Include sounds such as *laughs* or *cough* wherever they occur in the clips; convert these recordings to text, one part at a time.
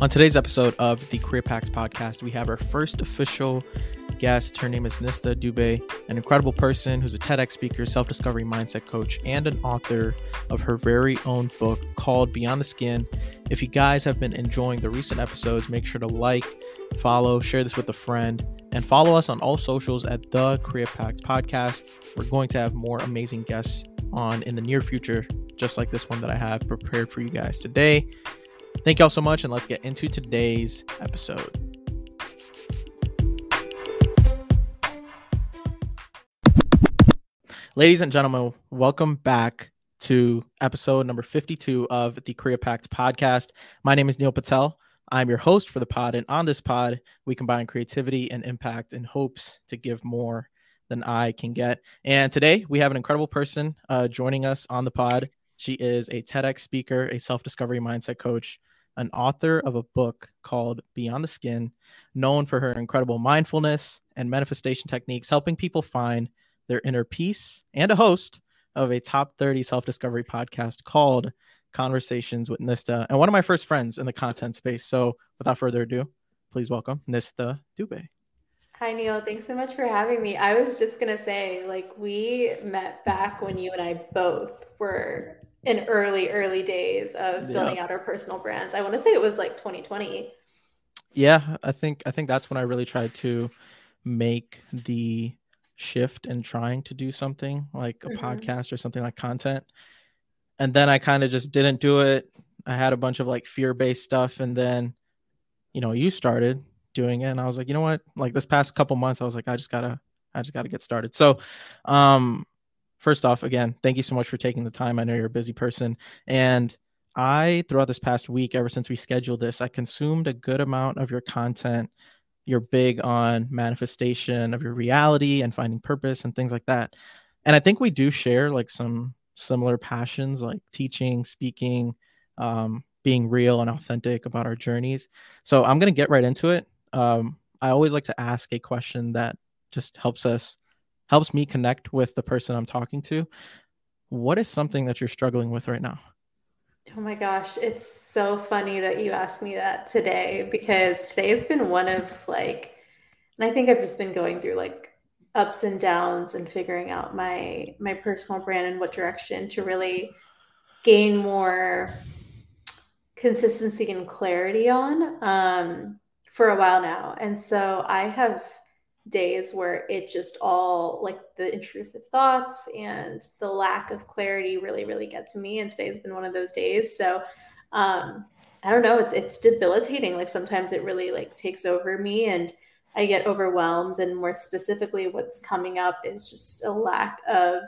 On today's episode of the CreaPact podcast, we have our first official guest. Her name is Nistha Dube, an incredible person who's a TEDx speaker, self discovery mindset coach, and an author of her very own book called Beyond the Skin. If you guys have been enjoying the recent episodes, make sure to like, follow, share this with a friend, and follow us on all socials at the CreaPact podcast. We're going to have more amazing guests on in the near future, just like this one that I have prepared for you guys today. Thank y'all so much, and let's get into today's episode. Ladies and gentlemen, welcome back to episode number 52 of the CreaPact podcast. My name is Neel Patel. I'm your host for the pod, and on this pod, we combine creativity and impact in hopes to give more than I can get. And today, we have an incredible person uh, joining us on the pod. She is a TEDx speaker, a self discovery mindset coach, an author of a book called Beyond the Skin, known for her incredible mindfulness and manifestation techniques, helping people find their inner peace, and a host of a top 30 self discovery podcast called Conversations with Nistha, and one of my first friends in the content space. So, without further ado, please welcome Nistha Dube. Hi, Neel. Thanks so much for having me. I was just going to say, like, we met back when you and I both were in early, early days of building yeah. out our personal brands. I want to say it was like 2020. Yeah, I think I think that's when I really tried to make the shift in trying to do something like a mm-hmm. podcast or something like content. And then I kind of just didn't do it. I had a bunch of like fear-based stuff and then you know, you started doing it and I was like, "You know what? Like this past couple months I was like I just got to I just got to get started." So, um first off, again, thank you so much for taking the time. I know you're a busy person. And I, throughout this past week, ever since we scheduled this, I consumed a good amount of your content. You're big on manifestation of your reality and finding purpose and things like that. And I think we do share like some similar passions, like teaching, speaking, um, being real and authentic about our journeys. So I'm going to get right into it. Um, I always like to ask a question that just helps us helps me connect with the person I'm talking to. What is something that you're struggling with right now? Oh my gosh, it's so funny that you asked me that today because today's been one of like, and I think I've just been going through like ups and downs and figuring out my my personal brand and what direction to really gain more consistency and clarity on um, for a while now. And so I have days where it just all like the intrusive thoughts and the lack of clarity really really get to me and today's been one of those days. So um i don't know it's it's debilitating like sometimes it really like takes over me and i get overwhelmed and more specifically what's coming up is just a lack of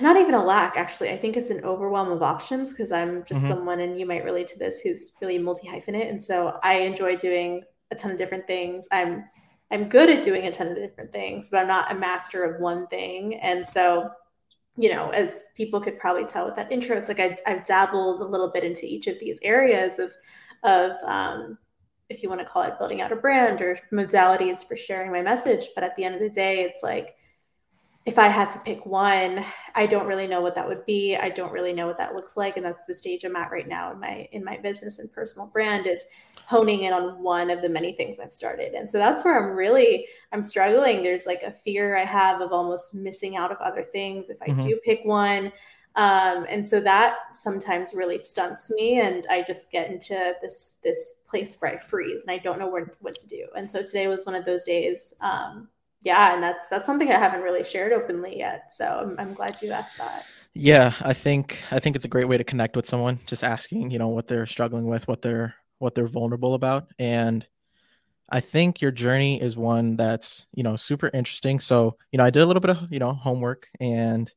not even a lack actually. I think it's an overwhelm of options because i'm just mm-hmm. someone and you might relate to this who's really multi hyphenate and so i enjoy doing a ton of different things. I'm I'm good at doing a ton of different things, but I'm not a master of one thing. And so, you know, as people could probably tell with that intro, it's like I, have dabbled a little bit into each of these areas of, of um, if you want to call it building out a brand or modalities for sharing my message. But at the end of the day, it's like if I had to pick one, I don't really know what that would be. I don't really know what that looks like, and that's the stage I'm at right now in my in my business and personal brand is honing in on one of the many things I've started. And so that's where I'm really I'm struggling. There's like a fear I have of almost missing out of other things if I mm-hmm. do pick one. Um, and so that sometimes really stunts me and I just get into this this place where I freeze and I don't know where, what to do. And so today was one of those days um, yeah, and that's that's something I haven't really shared openly yet. So I'm, I'm glad you asked that. Yeah, I think I think it's a great way to connect with someone, just asking, you know, what they're struggling with, what they're what they're vulnerable about, and I think your journey is one that's you know super interesting. So you know, I did a little bit of you know homework, and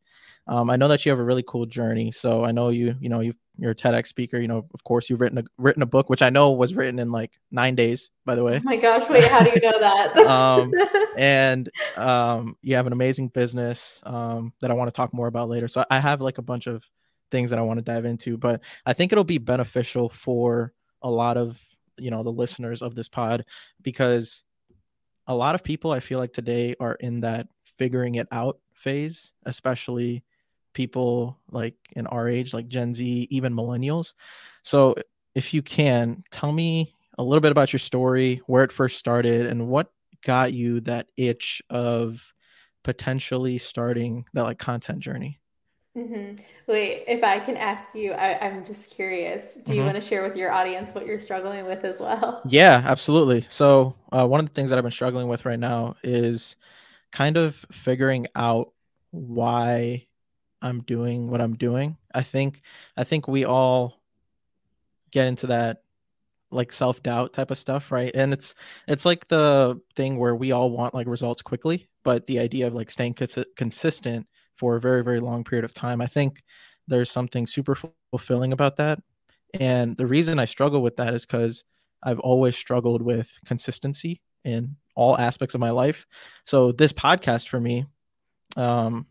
um, I know that you have a really cool journey. So I know you you know you you're a TEDx speaker. You know, of course, you've written a written a book, which I know was written in like nine days. By the way. Oh my gosh! Wait, how do you know that? *laughs* um, *laughs* and um, you have an amazing business um, that I want to talk more about later. So I have like a bunch of things that I want to dive into, but I think it'll be beneficial for a lot of you know the listeners of this pod because a lot of people I feel like today are in that figuring it out phase, especially people like in our age, like Gen Z, even millennials. So if you can, tell me a little bit about your story, where it first started, and what got you that itch of potentially starting that like content journey. Mm-hmm. Wait, if I can ask you, I, am just curious. Do you mm-hmm. want to share with your audience what you're struggling with as well? *laughs* Yeah, absolutely. So, uh, one of the things that I've been struggling with right now is kind of figuring out why I'm doing what I'm doing. I think I think we all get into that like self-doubt type of stuff, right? And it's it's like the thing where we all want like results quickly, but the idea of like staying cons- consistent for a very very long period of time, I think there's something super fulfilling about that. And the reason I struggle with that is cuz I've always struggled with consistency in all aspects of my life. So this podcast for me um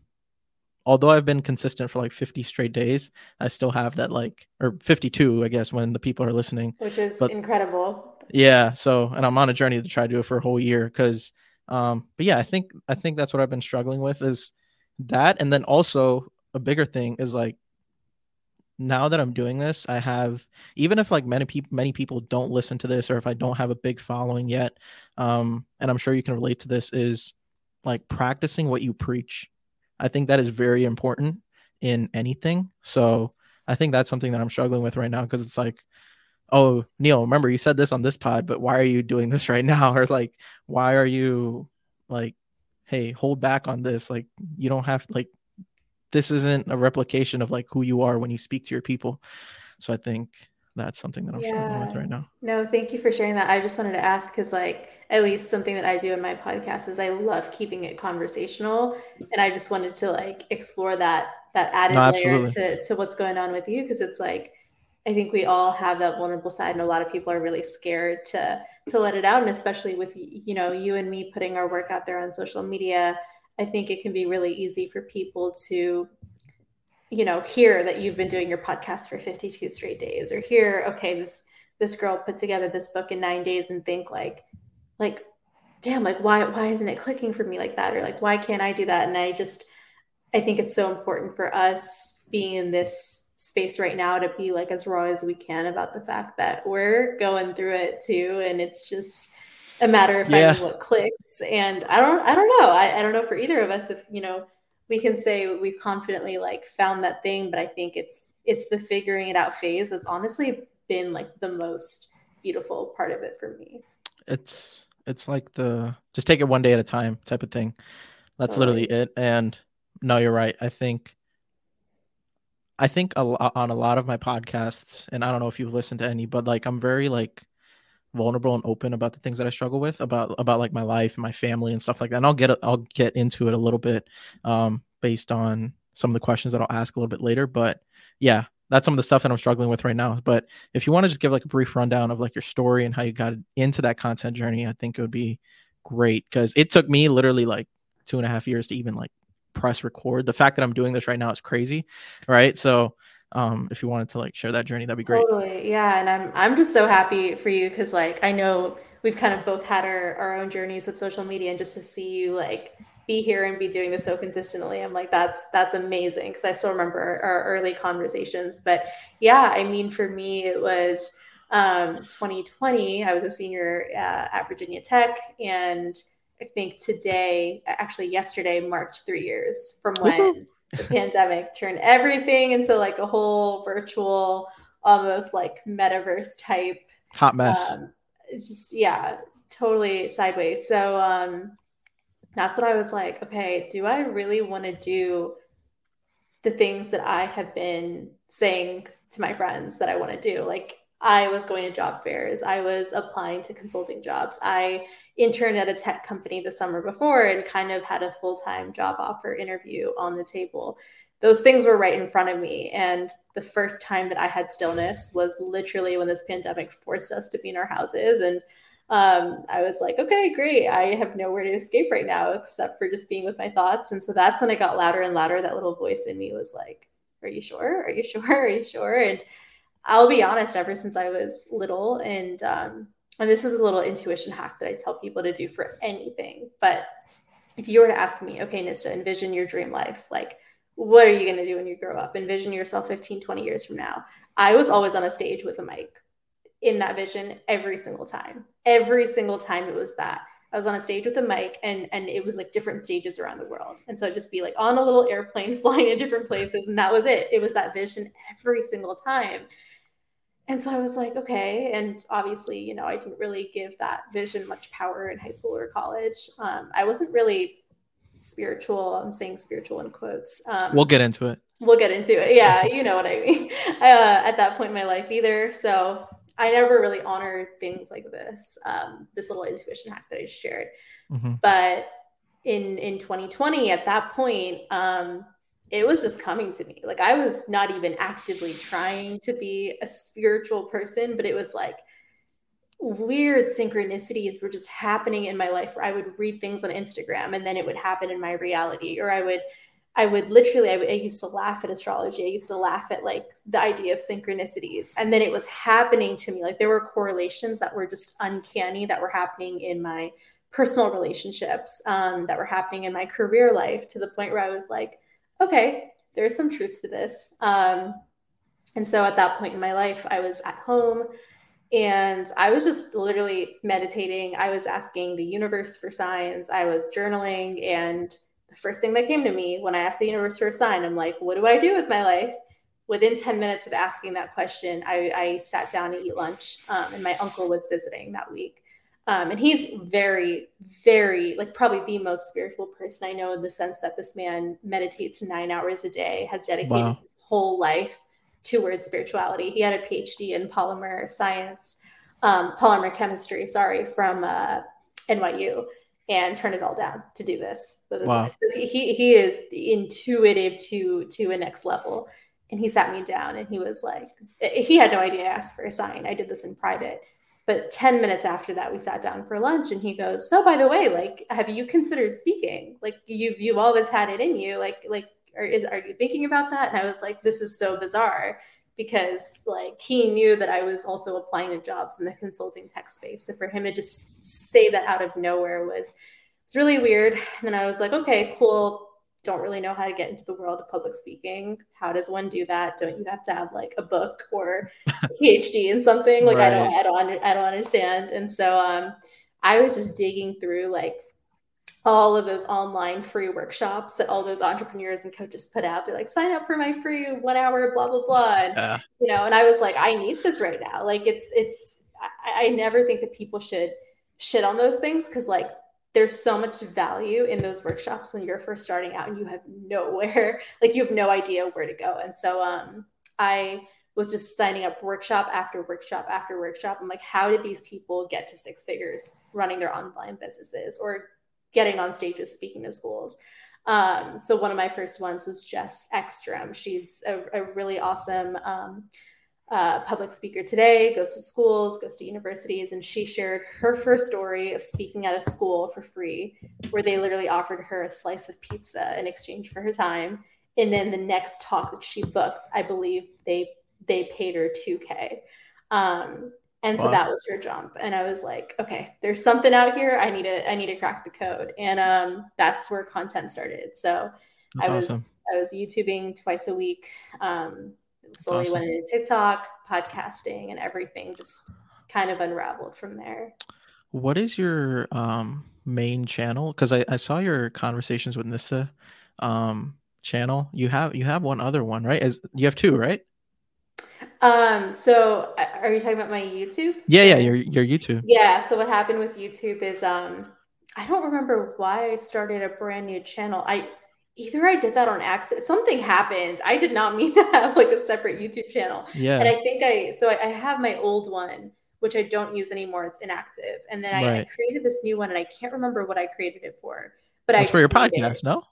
although I've been consistent for like 50 straight days, I still have that like or 52, I guess, when the people are listening. Which is but, incredible. Yeah. So and I'm on a journey to try to do it for a whole year because um but yeah, I think I think that's what I've been struggling with is that and then also a bigger thing is like now that I'm doing this, I have even if like many people many people don't listen to this or if I don't have a big following yet, um, and I'm sure you can relate to this, is like practicing what you preach. I think that is very important in anything. So I think that's something that I'm struggling with right now because it's like, oh, Neel, remember you said this on this pod, but why are you doing this *laughs* right now? Or like, why are you like, hey, hold back on this? Like, you don't have like, this isn't a replication of like who you are when you speak to your people. So I think that's something that I'm yeah. struggling with right now. No, thank you for sharing that. I just wanted to ask because, like, at least something that I do in my podcast is I love keeping it conversational, and I just wanted to like explore that that added no, layer to to what's going on with you because it's like I think we all have that vulnerable side, and a lot of people are really scared to to let it out, and especially with you know you and me putting our work out there on social media. I think it can be really easy for people to you know hear that you've been doing your podcast for 52 straight days or hear okay this this girl put together this book in nine days and think like like damn like why why isn't it clicking for me like that? Or like why can't i do that? And i just i think it's so important for us being in this space right now to be like as raw as we can about the fact that we're going through it too. And it's just a matter of finding yeah. what clicks. And i don't i don't know. I, I don't know for either of us if you know we can say we've confidently like found that thing but i think it's it's the figuring it out phase that's honestly been like the most beautiful part of it for me. It's it's like the just take it one day at a time type of thing that's literally it and no you're right i think i think a lot, on a lot of my podcasts and i don't know if you've listened to any but like i'm very like vulnerable and open about the things that I struggle with about about like my life and my family and stuff like that. And I'll get I'll get into it a little bit um, based on some of the questions that I'll ask a little bit later. But yeah, that's some of the stuff that I'm struggling with right now. But if you want to just give like a brief rundown of like your story and how you got into that content journey, I think it would be great because it took me literally like two and a half years to even like press record. The fact that I'm doing this right now is crazy, right? So um if you wanted to like share that journey that'd be great totally yeah and i'm i'm just so happy for you because like i know we've kind of both had our, our own journeys with social media and just to see you like be here and be doing this so consistently i'm like that's that's amazing because i still remember our, our, early conversations but yeah i mean for me it was um 2020 i was a senior uh, at virginia tech and i think today actually yesterday marked three years from when the pandemic turned everything into like a whole virtual, almost like metaverse type hot mess. Um, it's just yeah, totally sideways. So um, that's what I was like. Okay, do I really want to do the things that I have been saying to my friends that I want to do? Like I was going to job fairs. I was applying to consulting jobs. I interned at a tech company the summer before and kind of had a full time job offer interview on the table. Those things were right in front of me. And the first time that I had stillness was literally when this pandemic forced us to be in our houses. And um, I was like, okay, great. I have nowhere to escape right now except for just being with my thoughts. And so that's when it got louder and louder. That little voice in me was like, Are you sure? Are you *laughs* sure? Are you sure? And I'll be honest, ever since I was little, and um, and this is a little intuition hack that I tell people to do for anything. But if you were to ask me, okay, Nistha, envision your dream life, like what are you going to do when you grow up? Envision yourself 15, 20 years from now. I was always on a stage with a mic. In that vision every single time. Every single time it was that. I was on a stage with a mic and and it was like different stages around the world. And so I'd just be like on a little airplane *laughs* flying in different places. And that was it. It was that vision every single time. And so I was like, okay. And obviously, you know, I didn't really give that vision much power in high school or college. Um, I wasn't really spiritual. I'm saying spiritual in quotes. Um, we'll get into it. We'll get into it. Yeah, you know what I mean. *laughs* Uh, at that point in my life, either. So I never really honored things like this, um, this little intuition hack that I shared. Mm-hmm. But in in 2020, at that point, um, it was just coming to me. Like I was not even actively trying to be a spiritual person, but it was like weird synchronicities were just happening in my life where I would read things on Instagram and then it would happen in my reality, or I would I would literally, I, I, used to laugh at astrology. I used to laugh at like the idea of synchronicities. And then it was happening to me. Like there were correlations that were just uncanny that were happening in my personal relationships, um, that were happening in my career life to the point where I was like, okay, there's some truth to this. Um, and so at that point in my life, I was at home and I was just literally meditating. I was asking the universe for signs. I was journaling and the first thing that came to me when I asked the universe for a sign, I'm like, what do I do with my life? Within 10 minutes of asking that question, I, I sat down to eat lunch, um, and my uncle was visiting that week. Um, and he's very, very, like, probably the most spiritual person I know in the sense that this man meditates nine hours a day, has dedicated wow. his whole life towards spirituality. He had a PhD in polymer science, um, polymer chemistry, sorry, from uh, NYU and turn it all down to do this. wow. So he he is intuitive to to a next level. And he sat me down and he was like, eh, he had no idea I asked for a sign. I did this in private. But 10 minutes after that, we sat down for lunch and he goes, So by the way, like, have you considered speaking? Like you've you've always had it in you. Like, like, or is are you thinking about that? And I was like, This is so bizarre because like he knew that I was also applying to jobs in the consulting tech space. So for him to just say that out of nowhere was it's really weird. And then I was like, okay, cool. Don't really know how to get into the world of public speaking. How does one do that? Don't you have to have like a book or a *laughs* PhD in something? Like right. I don't, I don't, I don't understand. And so um, I was just digging through like all of those online free workshops that all those entrepreneurs and coaches put out. They're like, sign up for my free one hour, blah, blah, blah. And, you know, and I was like, I need this right now. Like it's, it's, I, I never think that people should shit on those things. Cause like there's so much value in those workshops when you're first starting out and you have nowhere, *laughs* like you have no idea where to go. And so, um, I was just signing up workshop after workshop after workshop. I'm like, how did these people get to six figures running their online businesses or getting on stages speaking to schools. Um, so one of my first ones was Jess Ekstrom. She's a, a really awesome um, uh, public speaker today, goes to schools, goes to universities, and she shared her first story of speaking at a school for free, where they literally offered her a slice of pizza in exchange for her time. And then the next talk that she booked, I believe they they paid her 2K. Um, and so wow. that was her jump. And i was like okay there's something out here. I need to i need to crack the code. And um that's where content started. So that's i was awesome. i was youtubing twice a week um slowly awesome. went into tiktok podcasting and everything just kind of unraveled from there. What is your um main channel? Because I, I saw your conversations with Nistha um channel. You have you have one other one right? As you have two right um, so are you talking about my YouTube? Yeah, yeah, your your YouTube. Yeah. So what happened with YouTube is um I don't remember why I started a brand new channel. I either I did that on accident. Something happened. I did not *laughs* mean to have like a separate YouTube channel. Yeah. And I think I so I, I have my old one, which I don't use anymore. It's inactive. And then I, right. I, created this new one and I can't remember what I created it for. But That's I for your podcast, it. no?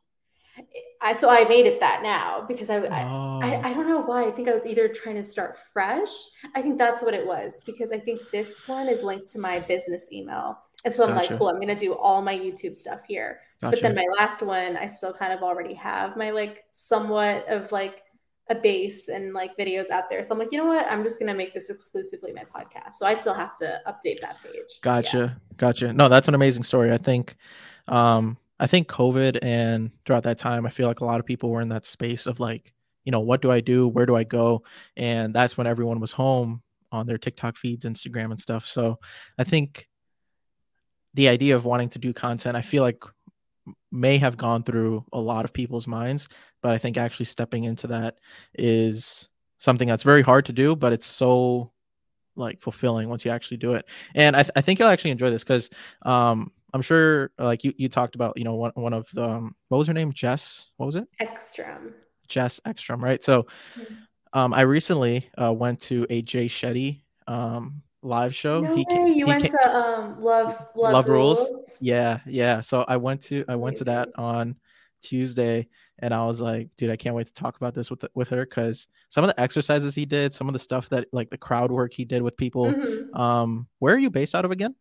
I so I made it that now because I, oh. I, I don't know why. I think I was either trying to start fresh. I think that's what it was because I think this one is linked to my business email. And so I'm gotcha. like, cool, I'm gonna do all my YouTube stuff here. Gotcha. But then my last one, I still kind of already have my like somewhat of like a base and like videos out there. So I'm like, you know what? I'm just gonna make this exclusively my podcast. So I still have to update that page. Gotcha. Yeah. Gotcha. No, that's an amazing story. I think um I think COVID and throughout that time, I feel like a lot of people were in that space of like, you know, what do I do? Where do I go? And that's when everyone was home. on their TikTok feeds, Instagram, and stuff. So I think the idea of wanting to do content, I feel like may have gone through a lot of people's minds, but I think actually stepping into that is something that's very hard to do, but it's so like fulfilling once you actually do it. And I, th- I think you'll actually enjoy this because um, I'm sure like you, you talked about, you know, one, one of the, um, what was her name? Jess, what was it? Ekstrom. Jess Ekstrom, right? So mm-hmm. um, I recently uh, went to a Jay Shetty um, live show. No he, way. you went came, to um, Love Love, Love Rules. Rules. Yeah, yeah. So I went to I went to that on Tuesday, and I was like, dude, I can't wait to talk about this with with her because some of the exercises he did, some of the stuff that like the crowd work he did with people. Mm-hmm. Um, where are you based out of again?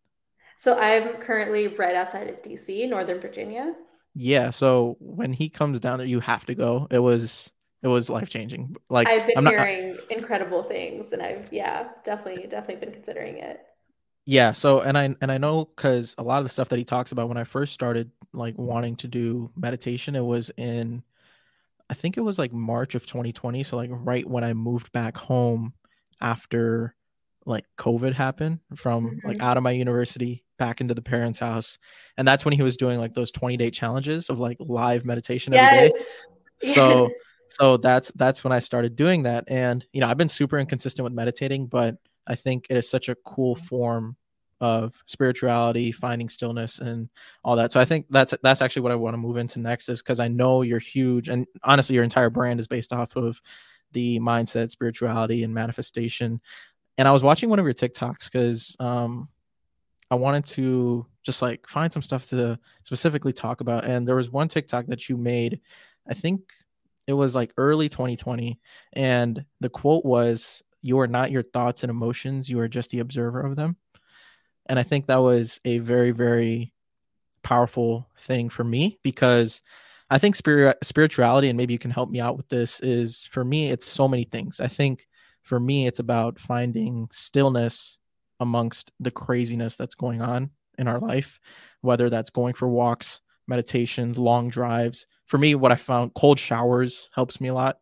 So I'm currently right outside of DC, Northern Virginia. Yeah. So when he comes down there, you have to go. It was it was life changing. Like I've been not, hearing incredible things, and I've yeah, definitely definitely been considering it. Yeah. So and I and I know because a lot of the stuff that he talks about when I first started like wanting to do meditation, it was in I think it was like March of 2020. So like right when I moved back home after like COVID happened from mm-hmm. like out of my university back into the parents' house. And that's when he was doing like those 20 day challenges of like live meditation yes. every day. So yes. so that's that's when I started doing that. And you know, I've been super inconsistent with meditating, but I think it is such a cool form of spirituality, finding stillness and all that. So I think that's that's actually what I want to move into next is because I know you're huge and honestly your entire brand is based off of the mindset, spirituality, and manifestation. And I was watching one of your TikToks because um, I wanted to just like find some stuff to specifically talk about. And there was one TikTok that you made, I think it was like early 2020. And the quote was, You are not your thoughts and emotions, you are just the observer of them. And I think that was a very, very powerful thing for me because I think spirit spirituality, and maybe you can help me out with this, is for me, it's so many things. I think for me, it's about finding stillness amongst the craziness that's going on in our life, whether that's going for walks, meditations, long drives. For me, what I found cold showers helps me a lot.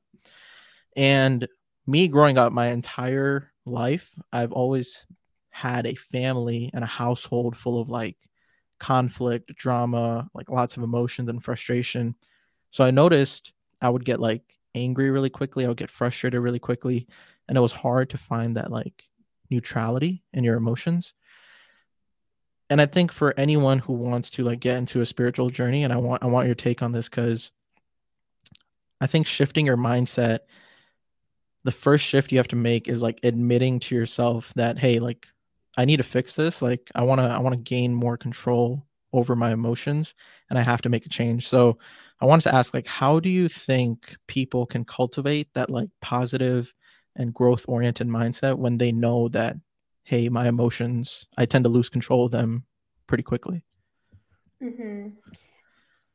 And me growing up my entire life, I've always had a family and a household full of like conflict, drama, like lots of emotions and frustration. So I noticed I would get like angry really quickly, I would get frustrated really quickly, and it was hard to find that like neutrality in your emotions. And I think for anyone who wants to like get into a spiritual journey and I want I want your take on this cuz I think shifting your mindset the first shift you have to make is like admitting to yourself that hey like I need to fix this. Like I want to I want to gain more control over my emotions and I have to make a change. So I wanted to ask like how do you think people can cultivate that like positive and growth oriented mindset when they know that hey, my emotions, I tend to lose control of them pretty quickly. Mm-hmm.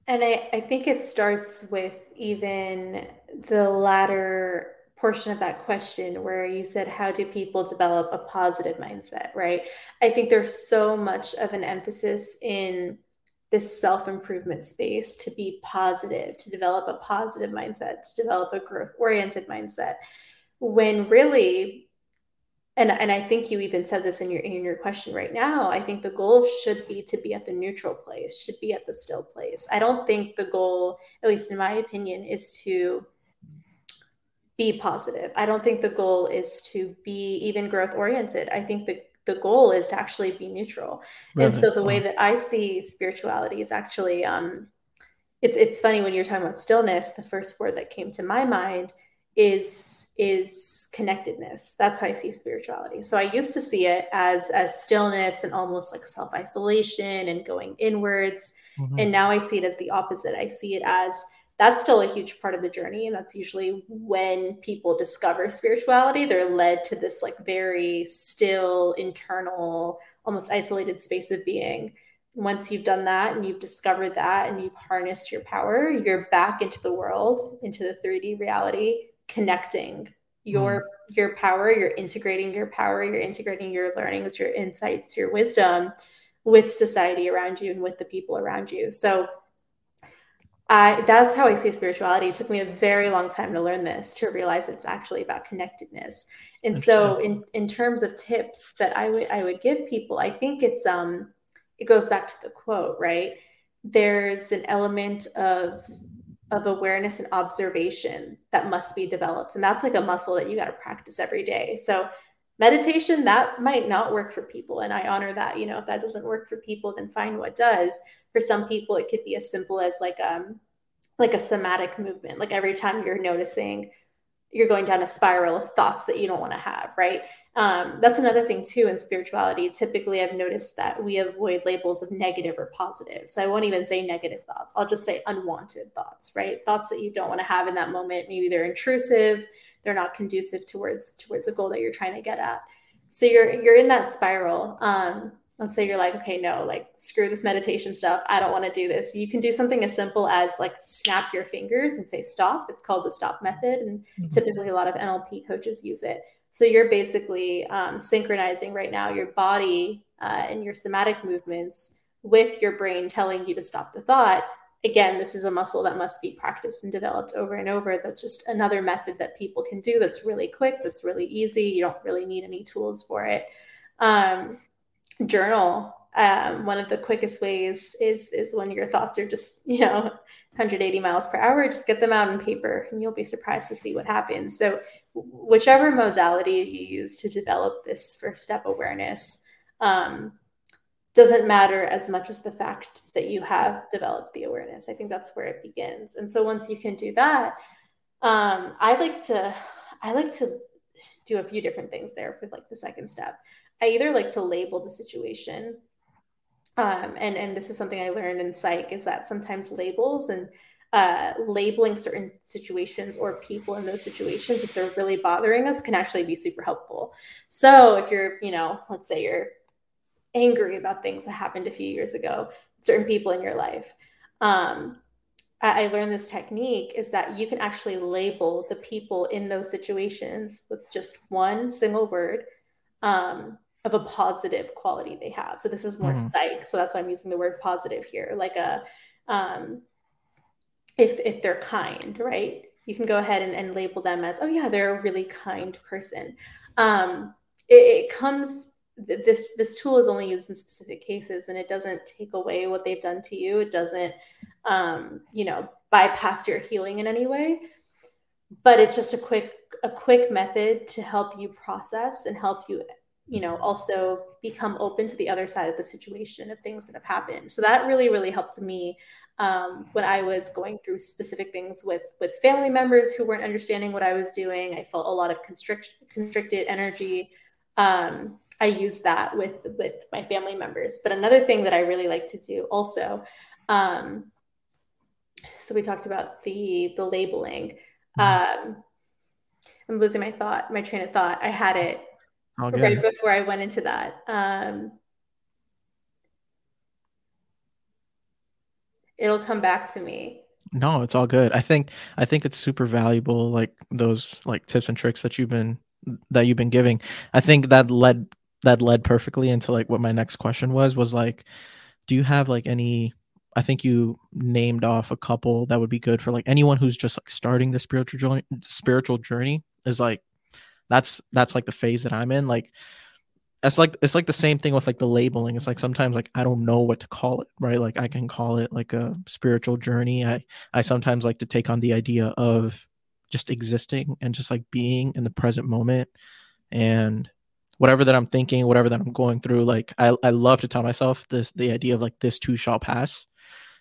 And I, I think it starts with even the latter portion of that question where you said how do people develop a positive mindset right i think there's so much of an emphasis in this self-improvement space to be positive to develop a positive mindset to develop a growth oriented mindset when really and, and I think you even said this in your in your question right now. I think the goal should be to be at the neutral place, should be at the still place. I don't think the goal, at least in my opinion, is to be positive. I don't think the goal is to be even growth oriented. I think the the goal is to actually be neutral. Right. And so the way that I see spirituality is actually um it's it's funny when you're talking about stillness, the first word that came to my mind is is connectedness. That's how I see spirituality. So I used to see it as as stillness and almost like self-isolation and going inwards. Mm-hmm. And now I see it as the opposite. I see it as that's still a huge part of the journey and that's usually when people discover spirituality they're led to this like very still internal almost isolated space of being once you've done that and you've discovered that and you've harnessed your power you're back into the world into the 3d reality connecting your mm. your power you're integrating your power you're integrating your learnings your insights your wisdom with society around you and with the people around you so I that's how I see spirituality. It took me a very long time to learn this to realize it's actually about connectedness. And so in in terms of tips that I would I would give people, I think it's um it goes back to the quote, right? There's an element of of awareness and observation that must be developed. And that's like a muscle that you got to practice every day. So meditation that might not work for people and i honor that you know if that doesn't work for people then find what does for some people it could be as simple as like um like a somatic movement like every time you're noticing you're going down a spiral of thoughts that you don't want to have right um, that's another thing too in spirituality. Typically i've noticed that we avoid labels of negative or positive. So i won't even say negative thoughts. I'll just say unwanted thoughts right? Thoughts that you don't want to have in that moment. Maybe they're intrusive. They're not conducive towards towards a goal that you're trying to get at. So you're you're in that spiral. Um, let's say you're like okay no like screw this meditation stuff. I don't want to do this. You can do something as simple as like snap your fingers and say stop. It's called the stop method and mm-hmm. typically a lot of nlp coaches use it so you're basically um, synchronizing right now your body uh, and your somatic movements with your brain telling you to stop the thought again, this is a muscle that must be practiced and developed over and over. That's just another method that people can do that's really quick, that's really easy. You don't really need any tools for it. Um, journal. Um, one of the quickest ways is is when your thoughts are just *laughs* you know 180 miles per hour. Just get them out on paper, and you'll be surprised to see what happens. So, whichever modality you use to develop this first step awareness, um, doesn't matter as much as the fact that you have developed the awareness. I think that's where it begins. And so once you can do that, um, I like to I like to do a few different things there for like the second step. I either like to label the situation. Um, and and this is something I learned in psych is that sometimes labels and uh, labeling certain situations or people in those situations if they're really bothering us can actually be super helpful. So if you're, you know, let's say you're angry about things that happened a few years ago, certain people in your life. Um, I, learned this technique is that you can actually label the people in those situations with just one single word um, of a positive quality they have. So this is more mm. psych. So that's why I'm using the word positive here. Like a, um, if if they're kind, right? You can go ahead and, and label them as, oh yeah, they're a really kind person. Um, it, it comes this this tool is only used in specific cases and it doesn't take away what they've done to you it doesn't um, you know bypass your healing in any way but it's just a quick a quick method to help you process and help you you know also become open to the other side of the situation of things that have happened so that really really helped me um, when i was going through specific things with with family members who weren't understanding what i was doing i felt a lot of constrict, constricted energy um, I use that with with my family members. But another thing that I really like to do also, um, so we talked about the the labeling. Mm-hmm. Um, I'm losing my thought, my train of thought. I had it right before I went into that. Um, it'll come back to me. No, it's all good. I think I think it's super valuable, like those like tips and tricks that you've been that you've been giving. I think that led that led perfectly into like what my next question was was like do you have like any i think you named off a couple that would be good for like anyone who's just like starting the spiritual journey spiritual journey is like that's that's like the phase that i'm in like it's like it's like the same thing with like the labeling it's like sometimes like i don't know what to call it right like i can call it like a spiritual journey i i sometimes like to take on the idea of just existing and just like being in the present moment and whatever that I'm thinking, whatever that I'm going through, like I, I love to tell myself this the idea of like this too shall pass.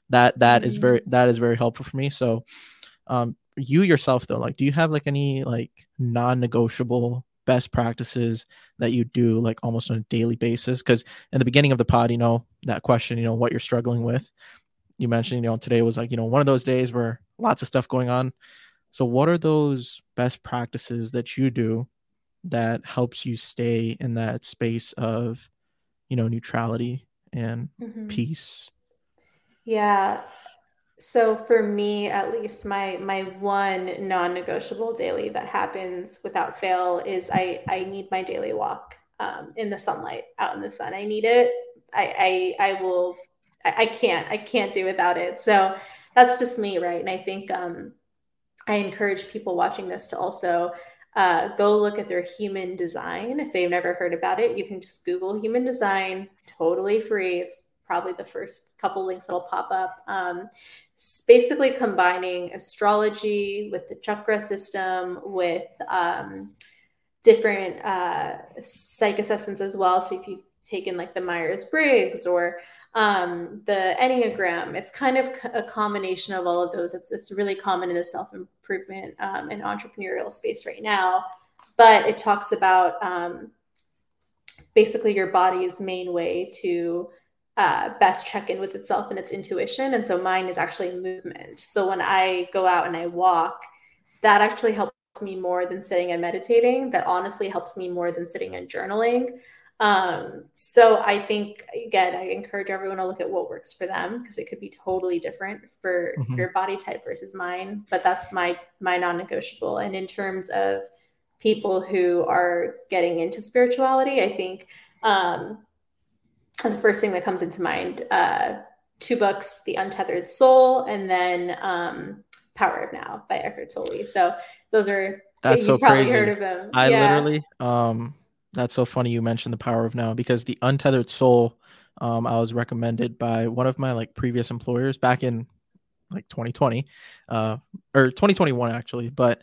That that mm-hmm. is very that is very helpful for me. So um you yourself though, like do you have like any like non-negotiable best practices that you do like almost on a daily basis? Because in the beginning of the pod, you know, that question, you know, what you're struggling with. You mentioned, you know, today was like, you know, one of those days where lots of stuff going on. So what are those best practices that you do that helps you stay in that space of you know neutrality and mm-hmm. peace yeah so for me at least my my one non-negotiable daily that happens without fail is i i need my daily walk um, in the sunlight out in the sun i need it i i, I will I, I can't i can't do without it so that's just me, right? And I think um, I encourage people watching this to also uh, go look at their human design. If they've never heard about it, you can just Google human design, totally free. It's probably the first couple links that'll pop up. Um, basically combining astrology with the chakra system, with um, different uh, psych assessments as well. So if you've taken like the Myers Briggs or um, the Enneagram. It's kind of a combination of all of those. It's, it's really common in the self improvement um, and entrepreneurial space right now. But it talks about um, basically your body's main way to uh, best check in with itself and its intuition. And so mine is actually movement. So when I go out and I walk, that actually helps me more than sitting and meditating. That honestly helps me more than sitting and journaling. Um, so I think again, I encourage everyone to look at what works for them because it could be totally different for mm-hmm. your body type versus mine. But that's my my non-negotiable. And in terms of people who are getting into spirituality, I think um, the first thing that comes into mind, uh, two books, The Untethered Soul, and then um, Power of Now by Eckhart Tolle. So those are that's so crazy. Heard of them. I yeah. literally um that's so funny you mentioned the power of now because the untethered soul um, i was recommended by one of my like previous employers back in like 2020 uh, or 2021 actually but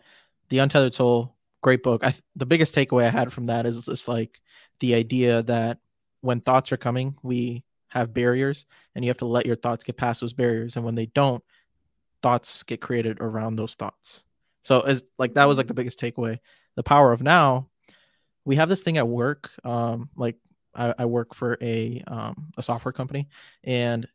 the untethered soul great book I, the biggest takeaway i had from that is just like the idea that when thoughts are coming we have barriers and you have to let your thoughts get past those barriers and when they don't thoughts get created around those thoughts so as like that was like the biggest takeaway the power of now we have this thing at work. Um, like I, I work for a um, a software company, and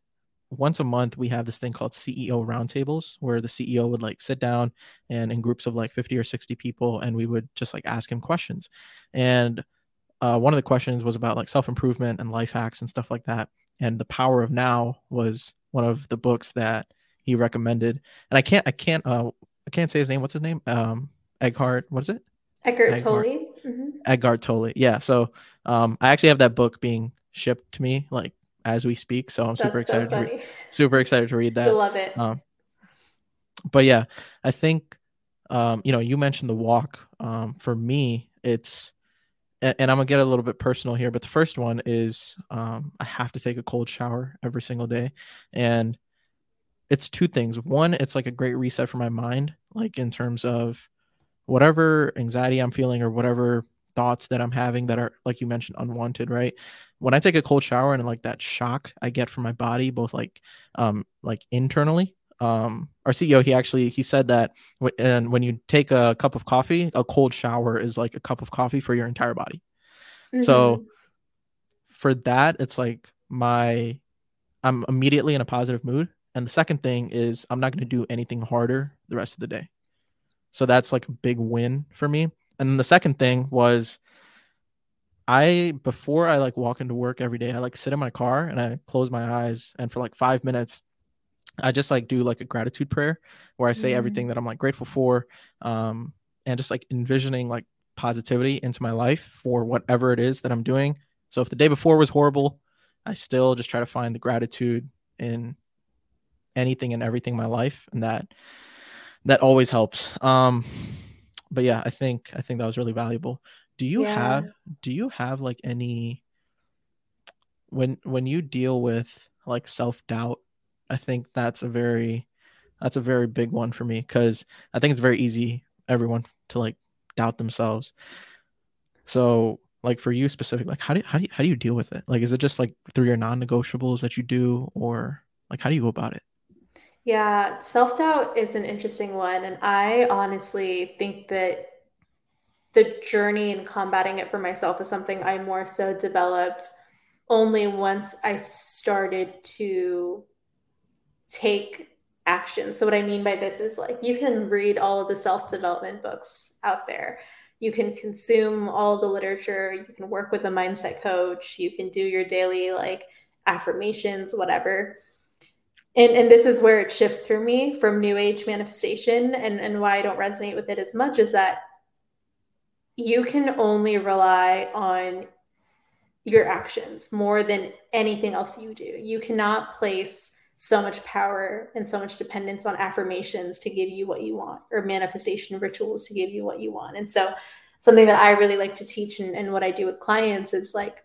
once a month we have this thing called CEO roundtables where the CEO would like sit down and in groups of like 50 or 60 people and we would just like ask him questions. And uh, one of the questions was about like self-improvement and life hacks and stuff like that. And the power of now was one of the books that he recommended. And I can't I can't uh I can't say his name. What's his name? Um Eckhart, what is it? Eckhart Tolle. Mm-hmm. Eckhart Tolle. Yeah. So um, I actually have that book being shipped to me like as we speak. So I'm That's super excited. So to re- super excited to read that. I love it. Um, but yeah, I think um, you know you mentioned the walk. Um, for me, it's and, and, I'm gonna get a little bit personal here, but the first one is um, I have to take a cold shower every single day, and it's two things. One, it's like a great reset for my mind, like in terms of whatever anxiety I'm feeling or whatever thoughts that I'm having that are like you mentioned unwanted, right? When I take a cold shower and like that shock I get from my body, both like um like internally. Um, our CEO he actually he said that w- and when you take a cup of coffee, a cold shower is like a cup of coffee for your entire body. Mm-hmm. So for that, it's like my I'm immediately in a positive mood. And the second thing is I'm not going to do anything harder the rest of the day. So that's like a big win for me. And then the second thing was I before I like walk into work every day, I like sit in my car and I close my eyes and for like 5 minutes I just like do like a gratitude prayer where I say mm-hmm. everything that I'm like grateful for um and just like envisioning like positivity into my life for whatever it is that I'm doing. So if the day before was horrible, I still just try to find the gratitude in anything and everything in my life and that that always helps. Um, but yeah, I think I think that was really valuable. Do you yeah. have do you have like any when when you deal with like self doubt? I think that's a very that's a very big one for me because I think it's very easy everyone to like doubt themselves. So like for you specific, like how do how do you, how do you deal with it? Like is it just like through your non-negotiables that you do, or like how do you go about it? Yeah, self doubt is an interesting one. And I honestly think that the journey in combating it for myself is something I more so developed only once I started to take action. So, what I mean by this is like you can read all of the self development books out there, you can consume all the literature, you can work with a mindset coach, you can do your daily like affirmations, whatever. And and this is where it shifts for me from new age manifestation. And and why i don't resonate with it as much is that you can only rely on your actions more than anything else you do. You cannot place so much power and so much dependence on affirmations to give you what you want or manifestation rituals to give you what you want. And so, something that I really like to teach and, and what I do with clients is like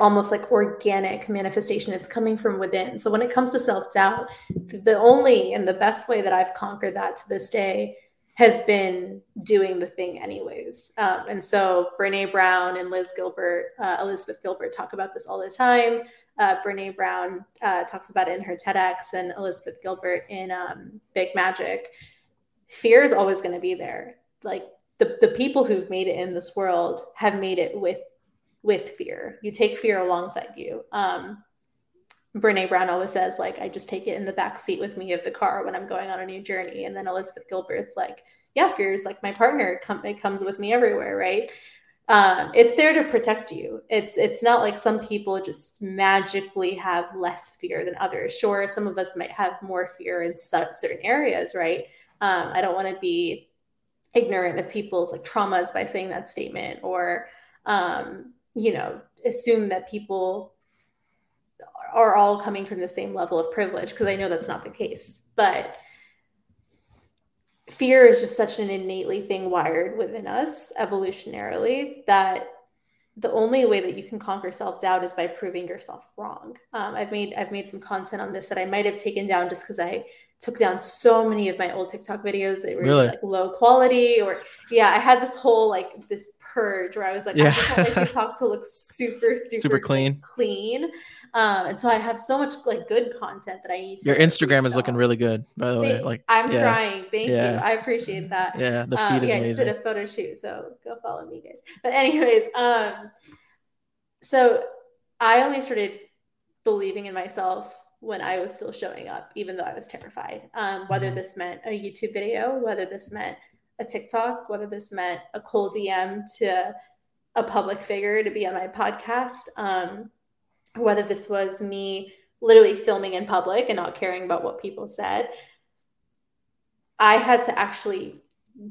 almost like organic manifestation. It's coming from within. So, when it comes to self doubt, the only and the best way that I've conquered that to this day has been doing the thing anyways. Um, and so Brene Brown and Liz Gilbert, uh, Elizabeth Gilbert talk about this all the time. Uh, Brene Brown uh, talks about it in her TEDx, and Elizabeth Gilbert in um, Big Magic. Fear is always going to be there. Like the the people who've made it in this world have made it with with fear. You take fear alongside you. Um, Brene Brown always says, like, I just take it in the back seat with me of the car when I'm going on a new journey. And then Elizabeth Gilbert's like, yeah, fear is like my partner. It comes with me everywhere, right? Um, it's there to protect you. It's it's not like some people just magically have less fear than others. Sure, some of us might have more fear in certain areas, right? Um, I don't want to be ignorant of people's like traumas by saying that statement, or um, you know, assume that people are all coming from the same level of privilege because I know that's not the case. But fear is just such an innately thing wired within us evolutionarily that the only way that you can conquer self-doubt is by proving yourself wrong um, i've made i've made some content on this that i might have taken down just because i took down so many of my old tiktok videos that were really? like low quality or yeah i had this whole like this purge where i was like yeah. i just want my tiktok to look super *laughs* super, super clean clean um, and so I have so much like good content that I need. To. Your Instagram is looking really good, by the way. Like I'm yeah. trying. Thank yeah. you. I appreciate that. Yeah, the feed um, is yeah, amazing. I just did a photo shoot, so go follow me, guys. But anyways, um, so I only started believing in myself when I was still showing up, even though I was terrified. Um, whether mm-hmm. this meant a YouTube video, whether this meant a TikTok, whether this meant a cold DM to a public figure to be on my podcast. Um, whether this was me literally filming in public and not caring about what people said, I had to actually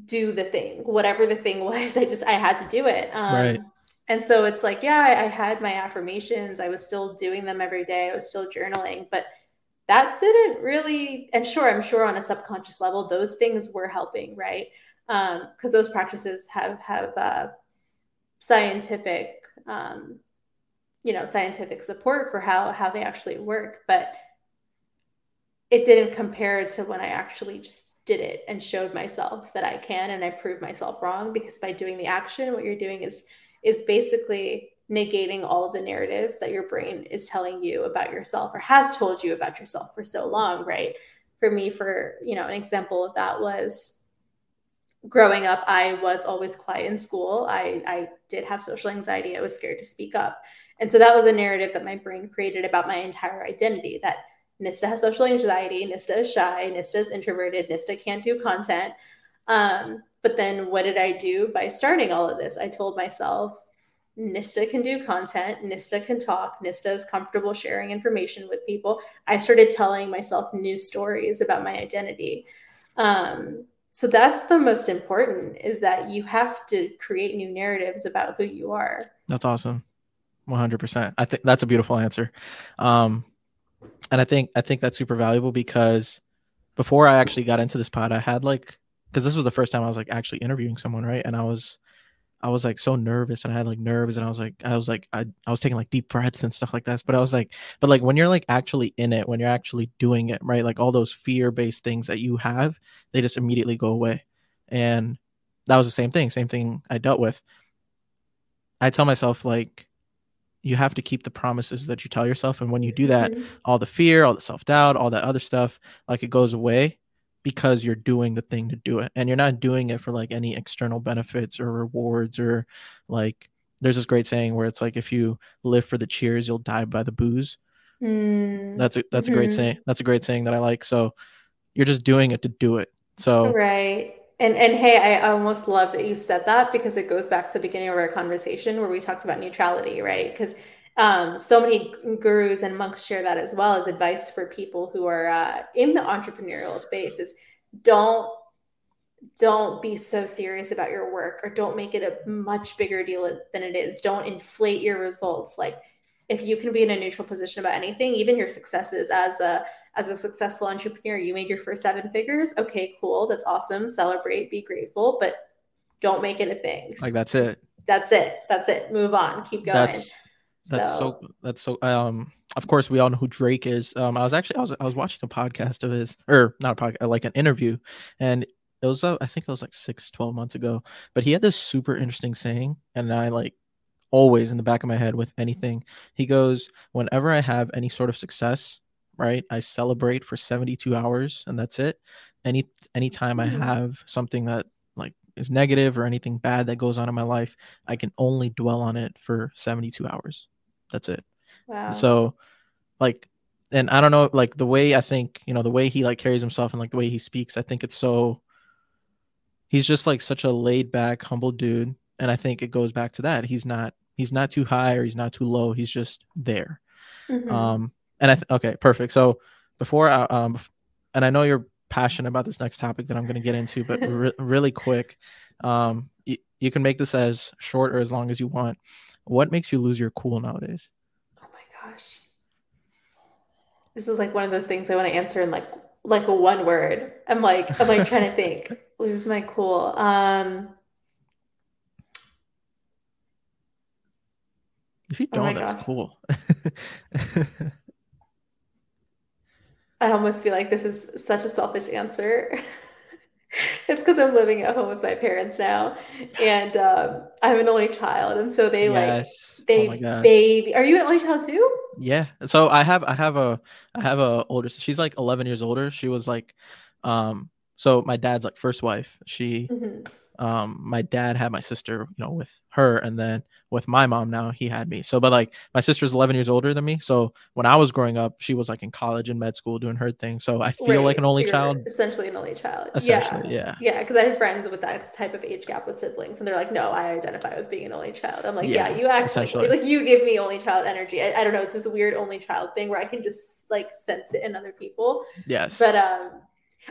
do the thing, whatever the thing *laughs* was. I just I had to do it. Um, right. And so it's like, yeah, I, I had my affirmations. I was still doing them every day. I was still journaling, but that didn't really. And sure, I'm sure on a subconscious level, those things were helping, right? Because um, those practices have have uh, scientific um, you know scientific support for how how they actually work but it didn't compare to when i actually just did it and showed myself that i can and i proved myself wrong because by doing the action what you're doing is is basically negating all of the narratives that your brain is telling you about yourself or has told you about yourself for so long right? For me for you know an example of that was growing up i was always quiet in school. I i did have social anxiety. I was scared to speak up and so that was a narrative that my brain created about my entire identity that Nistha has social anxiety, Nistha is shy, Nistha is introverted, Nistha can't do content. Um, but then what did I do by starting all of this? I told myself, Nistha can do content, Nistha can talk, Nistha is comfortable sharing information with people. I started telling myself new stories about my identity. Um, so that's the most important is that you have to create new narratives about who you are. That's awesome. 100%. I think that's a beautiful answer. Um, and I think I think that's super valuable because before I actually got into this pod, I had like because this was the first time I was like actually interviewing someone, right? And I was I was like so nervous and I had like nerves and I was like I was like I, I was taking like deep breaths and stuff like that. But I was like, but like when you're like actually in it, when you're actually doing it, right? Like all those fear based things that you have, they just immediately go away. And that was the same thing, same thing I dealt with. I tell myself like you have to keep the promises that you tell yourself and when you do that mm-hmm. all the fear all the self-doubt all that other stuff like it goes away because you're doing the thing to do it and you're not doing it for like any external benefits or rewards or like there's this great saying where it's like if you live for the cheers you'll die by the boos mm. that's a that's a great saying that's a great saying that i like so you're just doing it to do it so right and and hey, I almost love that you said that because it goes back to the beginning of our conversation where we talked about neutrality, right? Because um, so many gurus and monks share that as well as advice for people who are uh, in the entrepreneurial space is don't don't be so serious about your work or don't make it a much bigger deal than it is don't inflate your results like if you can be in a neutral position about anything, even your successes as a as a successful entrepreneur, you made your first seven figures. Okay, cool. That's awesome. Celebrate, be grateful, but don't make it a thing. Like that's it. That's it. That's it. Move on. Keep going. That's that's so, so that's so um of course we all know who Drake is. Um I was actually I was I was watching a podcast of his or not a podcast like an interview and it was uh, I think it was like six, 12 months ago. But he had this super interesting saying, and I like always in the back of my head with anything. He goes, Whenever I have any sort of success, right, I celebrate for 72 hours and that's it. Any anytime. I have something that like is negative or anything bad that goes on in my life, I can only dwell on it for 72 hours. That's it. Wow. So like and I don't know, like the way I think, you know, the way he like carries himself and like the way he speaks, I think it's so he's just like such a laid back, humble dude. And I think it goes back to that. He's not he's not too high or he's not too low. He's just there. Mm-hmm. Um and I th- okay, perfect. So before I, um and I know you're passionate about this next topic that I'm going to get into, but *laughs* re- really quick, um y- you can make this as short or as long as you want. What makes you lose your cool nowadays? Oh my gosh. This is like one of those things I want to answer in like like one word. I'm like I'm like trying to think. *laughs* Lose my cool. Um If you oh don't, oh that's gosh. cool. *laughs* I almost feel like this is such a selfish answer. *laughs* it's because I'm living at home with my parents now, and *laughs* um, I'm an only child, and so they yes. like they oh baby. Are you an only child too? Yeah. So I have I have a I have a older. She's like 11 years older. She was like, um. So my dad's like first wife. She, mm-hmm. Um, my dad had my sister, you know, with her, and then with my mom now he had me. So but like my sister's 11 years older than me. So when i was growing up she was like in college and med school doing her thing. So i feel right. like an only so child. essentially an only child. Essentially yeah. yeah. Because yeah, i have friends with that type of age gap with siblings and they're like no i identify with being an only child. I'm like yeah, yeah you actually like, you give me only child energy. I, I don't know it's this weird only child thing where i can just like sense it in other people. Yes. But um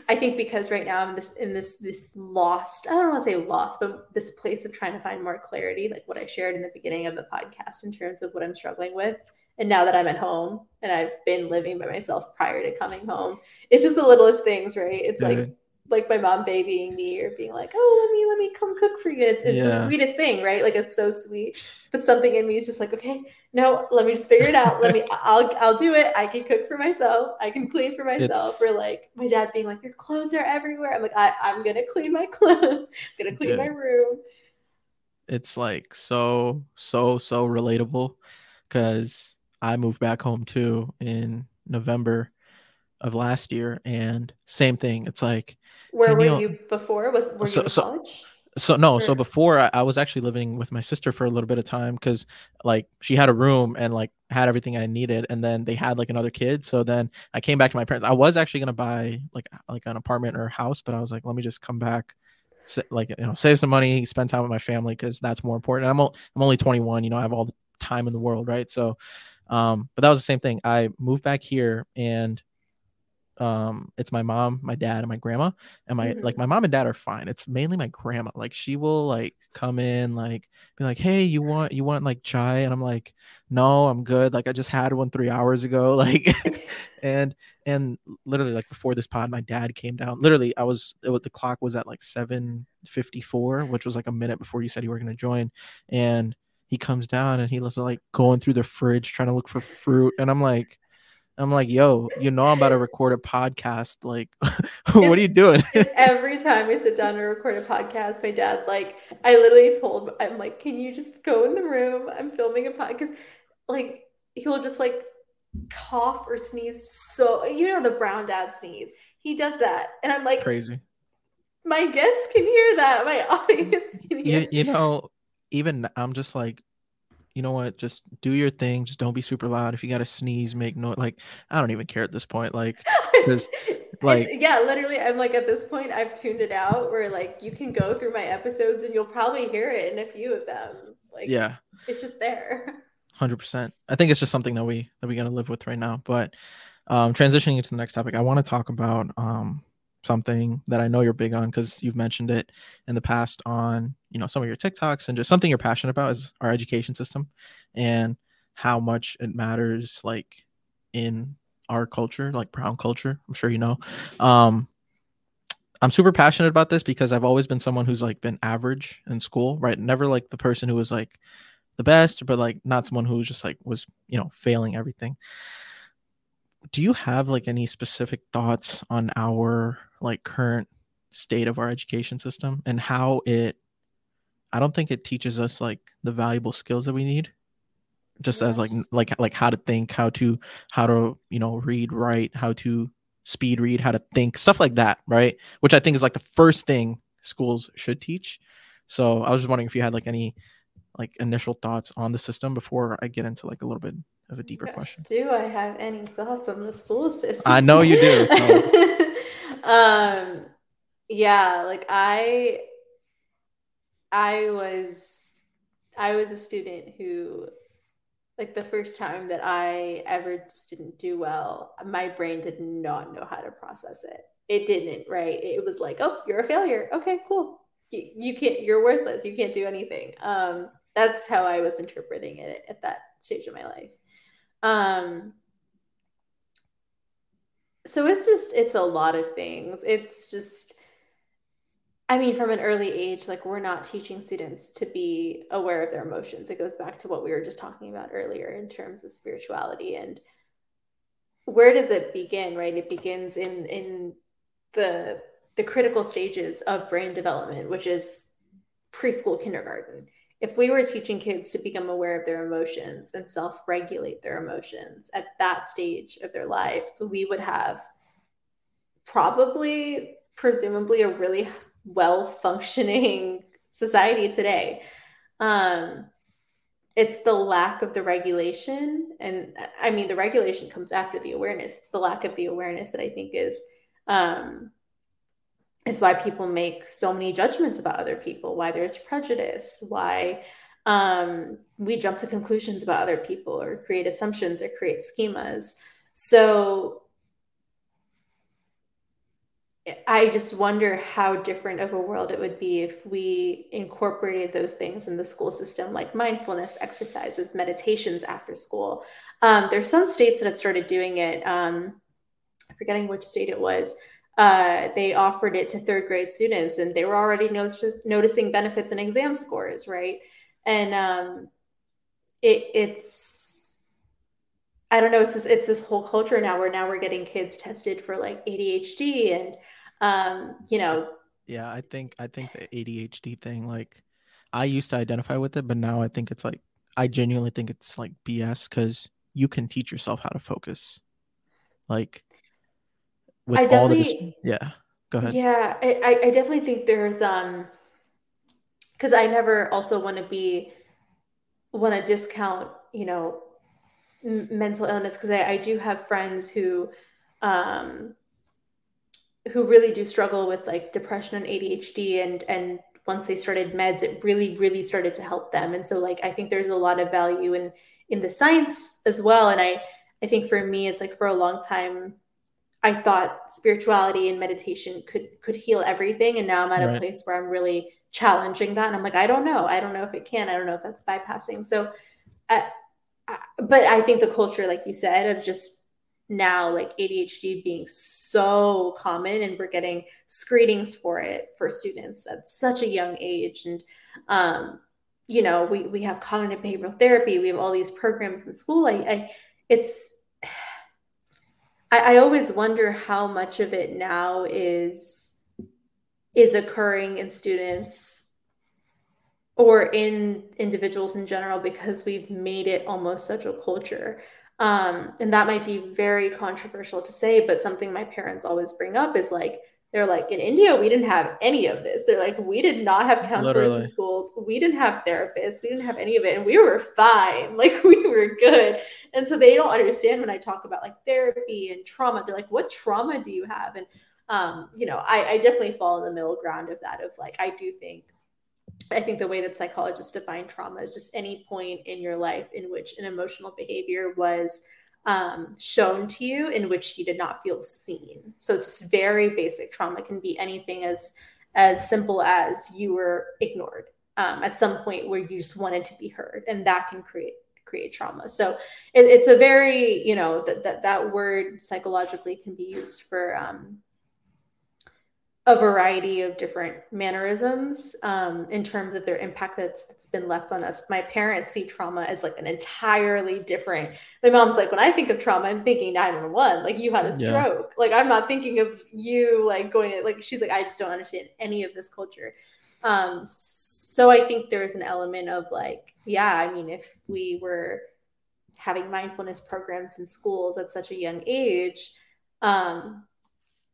I think because right now I'm in this in this this lost, I don't want to say lost, but this place of trying to find more clarity, like what I shared in the beginning of the podcast in terms of what I'm struggling with. And now that I'm at home and I've been living by myself prior to coming home, it's just the littlest things, right? It's yeah. like like my mom babying me or being like, "Oh, let me let me come cook for you." It's it's yeah. the sweetest thing, right? Like it's so sweet. But something in me is just like, "Okay, no, let me just figure it out. Let me *laughs* I'll I'll do it. I can cook for myself. I can clean for myself." It's... Or like my dad being like, "Your clothes are everywhere." I'm like, I, "I'm going to clean my clothes. *laughs* I'm going to clean my room." It's like so so so relatable cuz I moved back home too in November of last year and same thing it's like where were you, you, before? Was were so, you in so, college? So no or? so before I, I, was actually living with my sister for a little bit of time because like she had a room and like had everything i needed and then they had like another kid. So then i came back to my parents. I was actually going to buy like like an apartment or a house but i was like let me just come back like you know save some money spend time with my family because that's more important. I'm, I'm only 21 you know i have all the time in the world right? So um but that was the same thing. I moved back here and um it's my mom my dad and my grandma and my mm-hmm. like my mom and dad are fine. It's mainly my grandma. Like she will like come in like be like hey you want you want like chai? And i'm like no i'm good. Like i just had one three hours ago. *laughs* Like and and literally like before this pod my dad came down. Literally i was it, the clock was at like 754 which was like a minute before you said you were going to join. And he comes down and he was like going through the fridge trying to look for fruit. And i'm like I'm like, yo, you know, I'm about to record a podcast. Like, *laughs* what are you doing? *laughs* every time we sit down to record a podcast, my dad, like, I literally told, I'm like, can you just go in the room? I'm filming a podcast. Like, he'll just like cough or sneeze. So, you know, the brown dad sneeze. He does that. And I'm like, crazy. My guests can hear that. My *laughs* audience can hear you, you know, even I'm just like, you know what? Just do your thing. Just don't be super loud. If you got to sneeze, make noise. Like I don't even care at this point. Like, *laughs* because like yeah, literally, I'm like at this point, I've tuned it out. Where like you can go through my episodes and you'll probably hear it in a few of them. Like yeah, it's just there. *laughs* Hundred percent. I think it's just something that we that we got to live with right now. But um, transitioning into the next topic, I want to talk about um something that I know you're big on because you've mentioned it in the past on you know some of your TikToks and just something you're passionate about is our education system. And how much it matters like in our culture, like brown culture. I'm sure you know. Um, I'm super passionate about this because I've always been someone who's like been average in school, right? Never like the person who was like the best, but like not someone who was just like was, you know, failing everything. Do you have like any specific thoughts on our like current state of our education system and how it I don't think it teaches us like the valuable skills that we need just as like like like how to think, how to how to, you know, read, write, how to speed read, how to think, stuff like that, right? Which I think is like the first thing schools should teach. So I was just wondering if you had like any like initial thoughts on the system before I get into like a little bit of a deeper question. Do I have any thoughts on the school system? I know you do. So. *laughs* um yeah, like I I was I was a student who like the first time that I ever just didn't do well, my brain did not know how to process it. It didn't, right? It was like, oh, you're a failure. Okay, cool. You, you can't, you're worthless. You can't do anything. Um, that's how I was interpreting it at that stage of my life. Um, so it's just, it's a lot of things. It's just, I mean, from an early age, like we're not teaching students to be aware of their emotions. It goes back to what we were just talking about earlier in terms of spirituality and where does it begin, right? It begins in in the the critical stages of brain development, which is preschool kindergarten. If we were teaching kids to become aware of their emotions and self-regulate their emotions at that stage of their lives, we would have probably presumably a really well functioning *laughs* society today. Um, it's the lack of the regulation. And I mean, the regulation comes after the awareness. It's the lack of the awareness that I think is. Um, is why people make so many judgments about other people, why there's prejudice, why um, we jump to conclusions about other people or create assumptions or create schemas. So I just wonder how different of a world it would be if we incorporated those things in the school system, like mindfulness exercises, meditations after school. Um, there's some states that have started doing it. Um, I'm forgetting which state it was. Uh, they offered it to third grade students, and they were already noticing benefits in exam scores, right? And um, it, it's I don't know. It's this, it's this whole culture now where now we're getting kids tested for like ADHD and um, you know. Yeah, I think I think the ADHD thing, like, I used to identify with it, but now I think it's like I genuinely think it's like BS because you can teach yourself how to focus. Like, with all the yeah. Go ahead. Yeah, I I definitely think there's um because I never also want to be want to discount you know m- mental illness because I, I do have friends who um who really do struggle with like depression and ADHD and and once they started meds it really really started to help them and so like I think there's a lot of value in in the science as well and I I think for me it's like for a long time I thought spirituality and meditation could could heal everything and now I'm at right. a place where I'm really challenging that and I'm like I don't know. I don't know if it can. I don't know if that's bypassing. So I, I, but I think the culture like you said of just now like ADHD being so common and we're getting screenings for it for students at such a young age. And um you know we we have cognitive behavioral therapy. We have all these programs in school. I, I it's I, I always wonder how much of it now is is occurring in students or in individuals in general because we've made it almost such a culture. Um, and that might be very controversial to say, but something my parents always bring up is like, they're like, in India, we didn't have any of this. They're like, we did not have counselors Literally. in schools. We didn't have therapists. We didn't have any of it. And we were fine. *laughs* Like, we were good. And so they don't understand when I talk about like therapy and trauma. They're like, what trauma do you have? And, um, you know, I, I definitely fall in the middle ground of that, of like, I do think I think the way that psychologists define trauma is just any point in your life in which an emotional behavior was um, shown to you in which you did not feel seen. So it's very basic trauma can be anything as as simple as you were ignored um, at some point where you just wanted to be heard, and that can create create trauma. So it, it's a very, you know, that that that word psychologically can be used for um, a variety of different mannerisms um, in terms of their impact that's, that's been left on us. My parents see trauma as like an entirely different. My mom's like, when I think of trauma, I'm thinking 911, like you had a stroke. Yeah. Like I'm not thinking of you like going to like she's like, I just don't understand any of this culture. Um, so I think there's an element of like, yeah, I mean, if we were having mindfulness programs in schools at such a young age, um,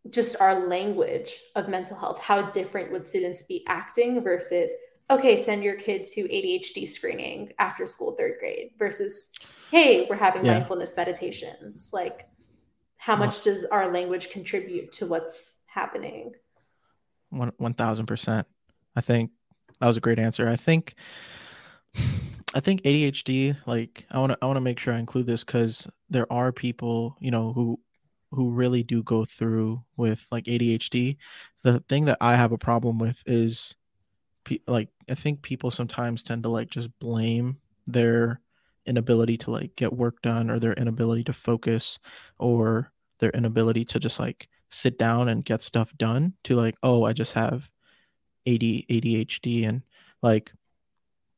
just our language of mental health. How different would students be acting versus okay send your kid to adhd screening after school third grade versus hey we're having yeah. mindfulness meditations. Like how much does our language contribute to what's happening? One, 1000% i think that was a great answer. I think i think adhd like i want to i want to make sure i include this because there are people you know who who really do go through with like ADHD, the thing that I have a problem with is like I think people sometimes tend to like just blame their inability to like get work done or their inability to focus or their inability to just like sit down and get stuff done to like oh I just have AD ADHD and like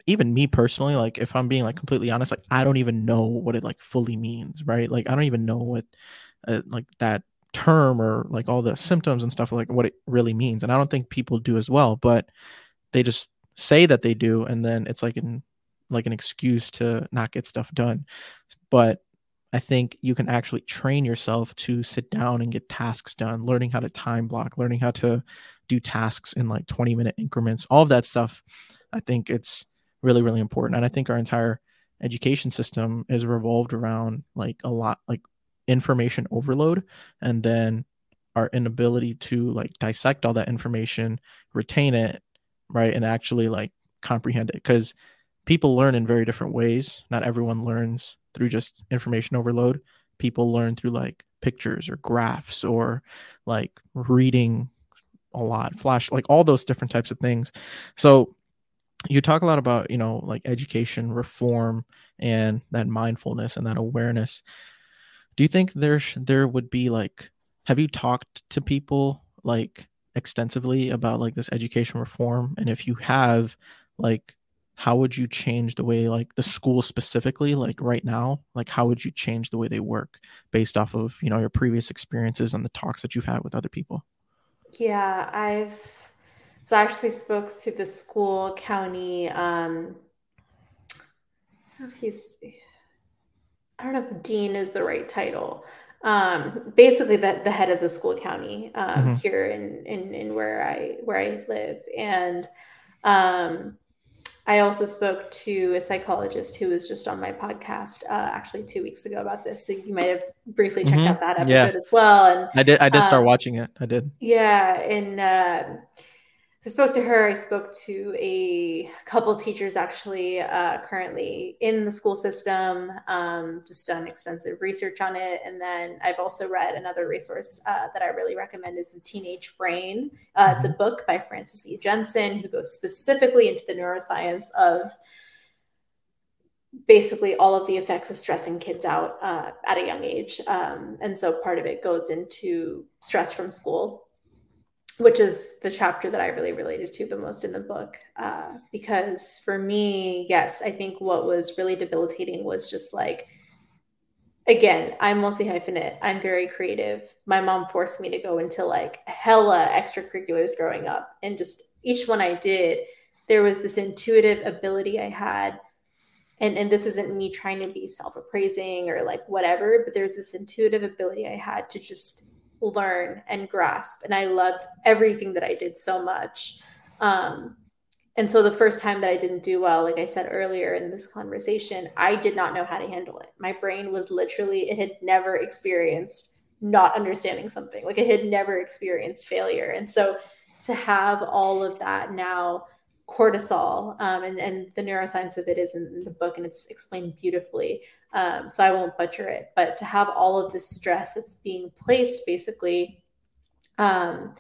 even me personally like if i'm being like completely honest like i don't even know what it like fully means right? Like i don't even know what uh, like that term or like all the symptoms and stuff like what it really means. And i don't think people do as well but they just say that they do and then it's like an like an excuse to not get stuff done. But i think you can actually train yourself to sit down and get tasks done learning how to time block learning how to do tasks in like 20 minute increments. All of that stuff i think it's really really important. And i think our entire education system is revolved around like a lot like information overload and then our inability to like dissect all that information retain it right and actually like comprehend it. Because people learn in very different ways. Not everyone learns through just information overload. People learn through like pictures or graphs or like reading a lot flash like all those different types of things. So you talk a lot about you know like education reform and that mindfulness and that awareness do you think there there would be like have you talked to people like extensively about like this education reform? And if you have like how would you change the way like the school specifically like right now? Like how would you change the way they work based off of you know your previous experiences and the talks that you've had with other people? Yeah i've so i actually spoke to the school county um he's I don't know if dean is the right title. Um, basically, the, the head of the school county um, mm-hmm. here in, in in where I where I live, and um, I also spoke to a psychologist who was just on my podcast uh, actually two weeks ago about this. So you might have briefly checked mm-hmm. out that episode yeah. as well. And I did. I did start um, watching it. I did. Yeah, and. Uh, so I spoke to her. I spoke to a couple teachers actually uh, currently in the school system, um, just done extensive research on it. And then I've also read another resource uh, that I really recommend is The Teenage Brain. Uh, it's a mm-hmm. book by Frances E. Jensen who goes specifically into the neuroscience of basically all of the effects of stressing kids out uh, at a young age. Um, and so part of it goes into stress from school which is the chapter that I really related to the most in the book. Uh, because for me, yes, I think what was really debilitating was just like, again, I'm multi-hyphenate. I'm very creative. My mom forced me to go into like hella extracurriculars growing up. And just each one I did, there was this intuitive ability I had. And, and this isn't me trying to be self appraising or like whatever, but there's this intuitive ability I had to just learn and grasp. And I loved everything that I did so much. Um, and so the first time that I didn't do well, like I said earlier in this conversation, I did not know how to handle it. My brain was literally, it had never experienced not understanding something, like it had never experienced failure. And so to have all of that now, cortisol, um, and, and the neuroscience of it is in the book and it's explained beautifully. Um, so I won't butcher it, but to have all of this stress that's being placed basically um,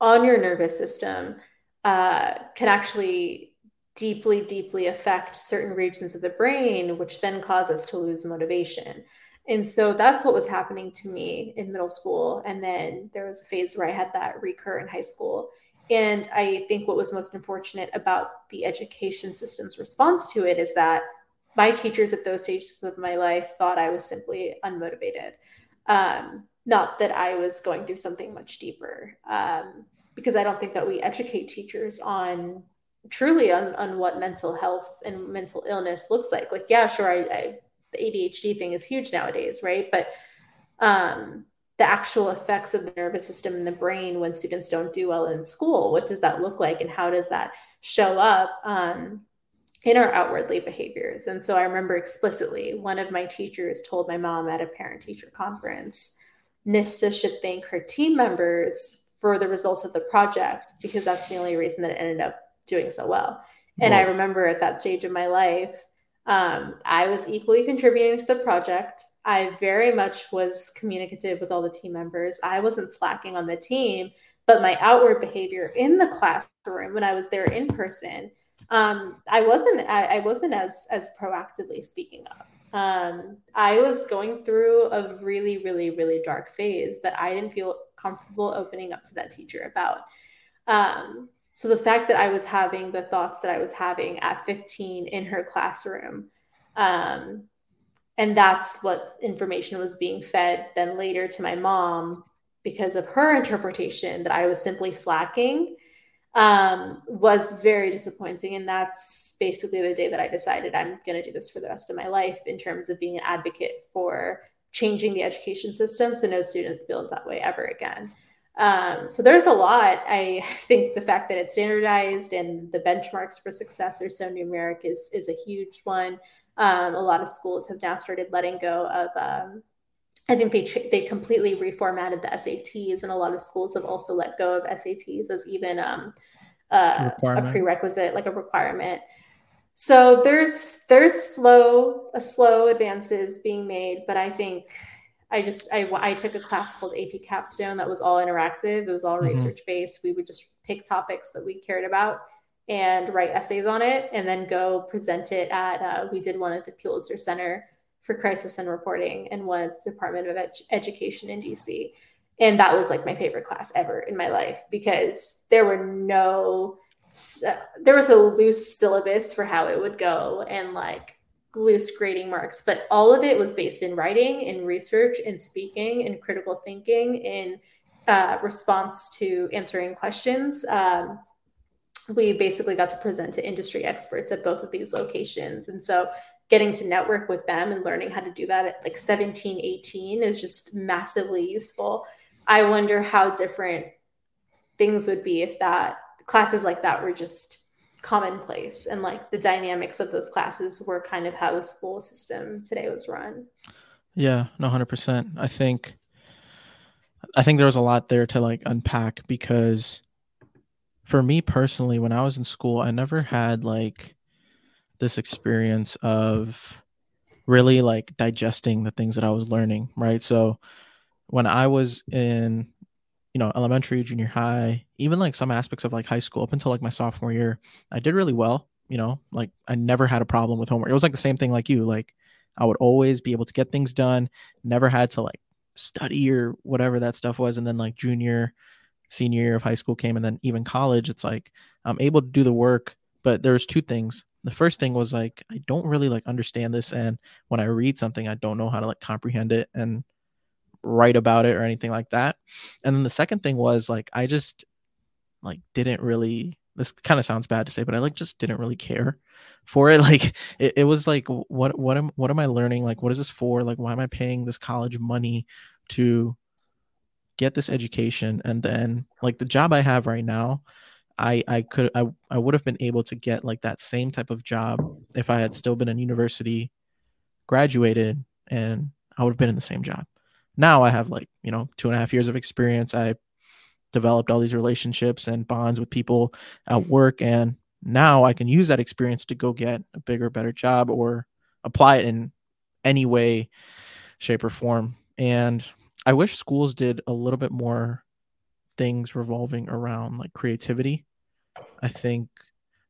on your nervous system uh, can actually deeply, deeply affect certain regions of the brain, which then cause us to lose motivation. And so that's what was happening to me in middle school. And then there was a phase where I had that recur in high school. And I think what was most unfortunate about the education system's response to it is that my teachers at those stages of my life thought I was simply unmotivated. Um, not that I was going through something much deeper, um, because I don't think that we educate teachers on truly on, on what mental health and mental illness looks like. Like, yeah, sure, I, I the ADHD thing is huge nowadays, right? But um, the actual effects of the nervous system in the brain when students don't do well in school, what does that look like, and how does that show up um, in our outwardly behaviors? And so I remember explicitly one of my teachers told my mom at a parent teacher conference, Nistha should thank her team members for the results of the project because that's the only reason that it ended up doing so well. And I remember at that stage of my life, um, I was equally contributing to the project. I very much was communicative with all the team members. I wasn't slacking on the team, but my outward behavior in the classroom when I was there in person, um, I wasn't. I, I, wasn't as as proactively speaking up. Um, I was going through a really, really, really dark phase that I didn't feel comfortable opening up to that teacher about. Um, so the fact that I was having the thoughts that I was having at 15 in her classroom, um, and that's what information was being fed then later to my mom because of her interpretation that I was simply slacking um, was very disappointing. And that's basically the day that I decided I'm going to do this for the rest of my life in terms of being an advocate for changing the education system so no student feels that way ever again. Um, so there's a lot. I *laughs* think the fact that it's standardized and the benchmarks for success are so numeric is is a huge one. Um, a lot of schools have now started letting go of. Um, I think they they completely reformatted the SATs, and a lot of schools have also let go of SATs as even um, uh, a prerequisite, like a requirement. So there's there's slow a slow advances being made, but I think I just I I took a class called AP Capstone that was all interactive. It was all mm-hmm. research based. We would just pick topics that we cared about and write essays on it, and then go present it at. Uh, we did one at the Pulitzer Center for Crisis and Reporting, and one at the Department of Ed- Education in DC. And that was like my favorite class ever in my life because there were no there was a loose syllabus for how it would go and like loose grading marks, but all of it was based in writing, in research, in speaking, in critical thinking, in uh, response to answering questions. Um, we basically got to present to industry experts at both of these locations. And so getting to network with them and learning how to do that at like 17, 18 is just massively useful. I wonder how different things would be if that classes like that were just commonplace and like the dynamics of those classes were kind of how the school system today was run yeah no 100% i think i think there was a lot there to like unpack because for me personally when i was in school i never had like this experience of really like digesting the things that i was learning right so when i was in you know, elementary, junior high, even like some aspects of like high school up until like my sophomore year, I did really well. You know, like I never had a problem with homework. It was like the same thing like you. Like I would always be able to get things done, never had to like study or whatever that stuff was. And then like junior, senior year of high school came and then even college, it's like I'm able to do the work. But there's two things. The first thing was like I don't really like understand this. And when I read something, I don't know how to like comprehend it. And write about it or anything like that. And then the second thing was like I just like didn't really this kind of sounds bad to say, but I like just didn't really care for it. *laughs* Like it, it was like what what am what am I learning? Like what is this for? Like why am I paying this college money to get this education? And then like the job I have right now, I I could I, I would have been able to get like that same type of job if I had still been in university, graduated, and I would have been in the same job now I have like, you know, two and a half years of experience. I developed all these relationships and bonds with people at work. And now I can use that experience to go get a bigger, better job or apply it in any way, shape, or form. And I wish schools did a little bit more things revolving around like creativity. I think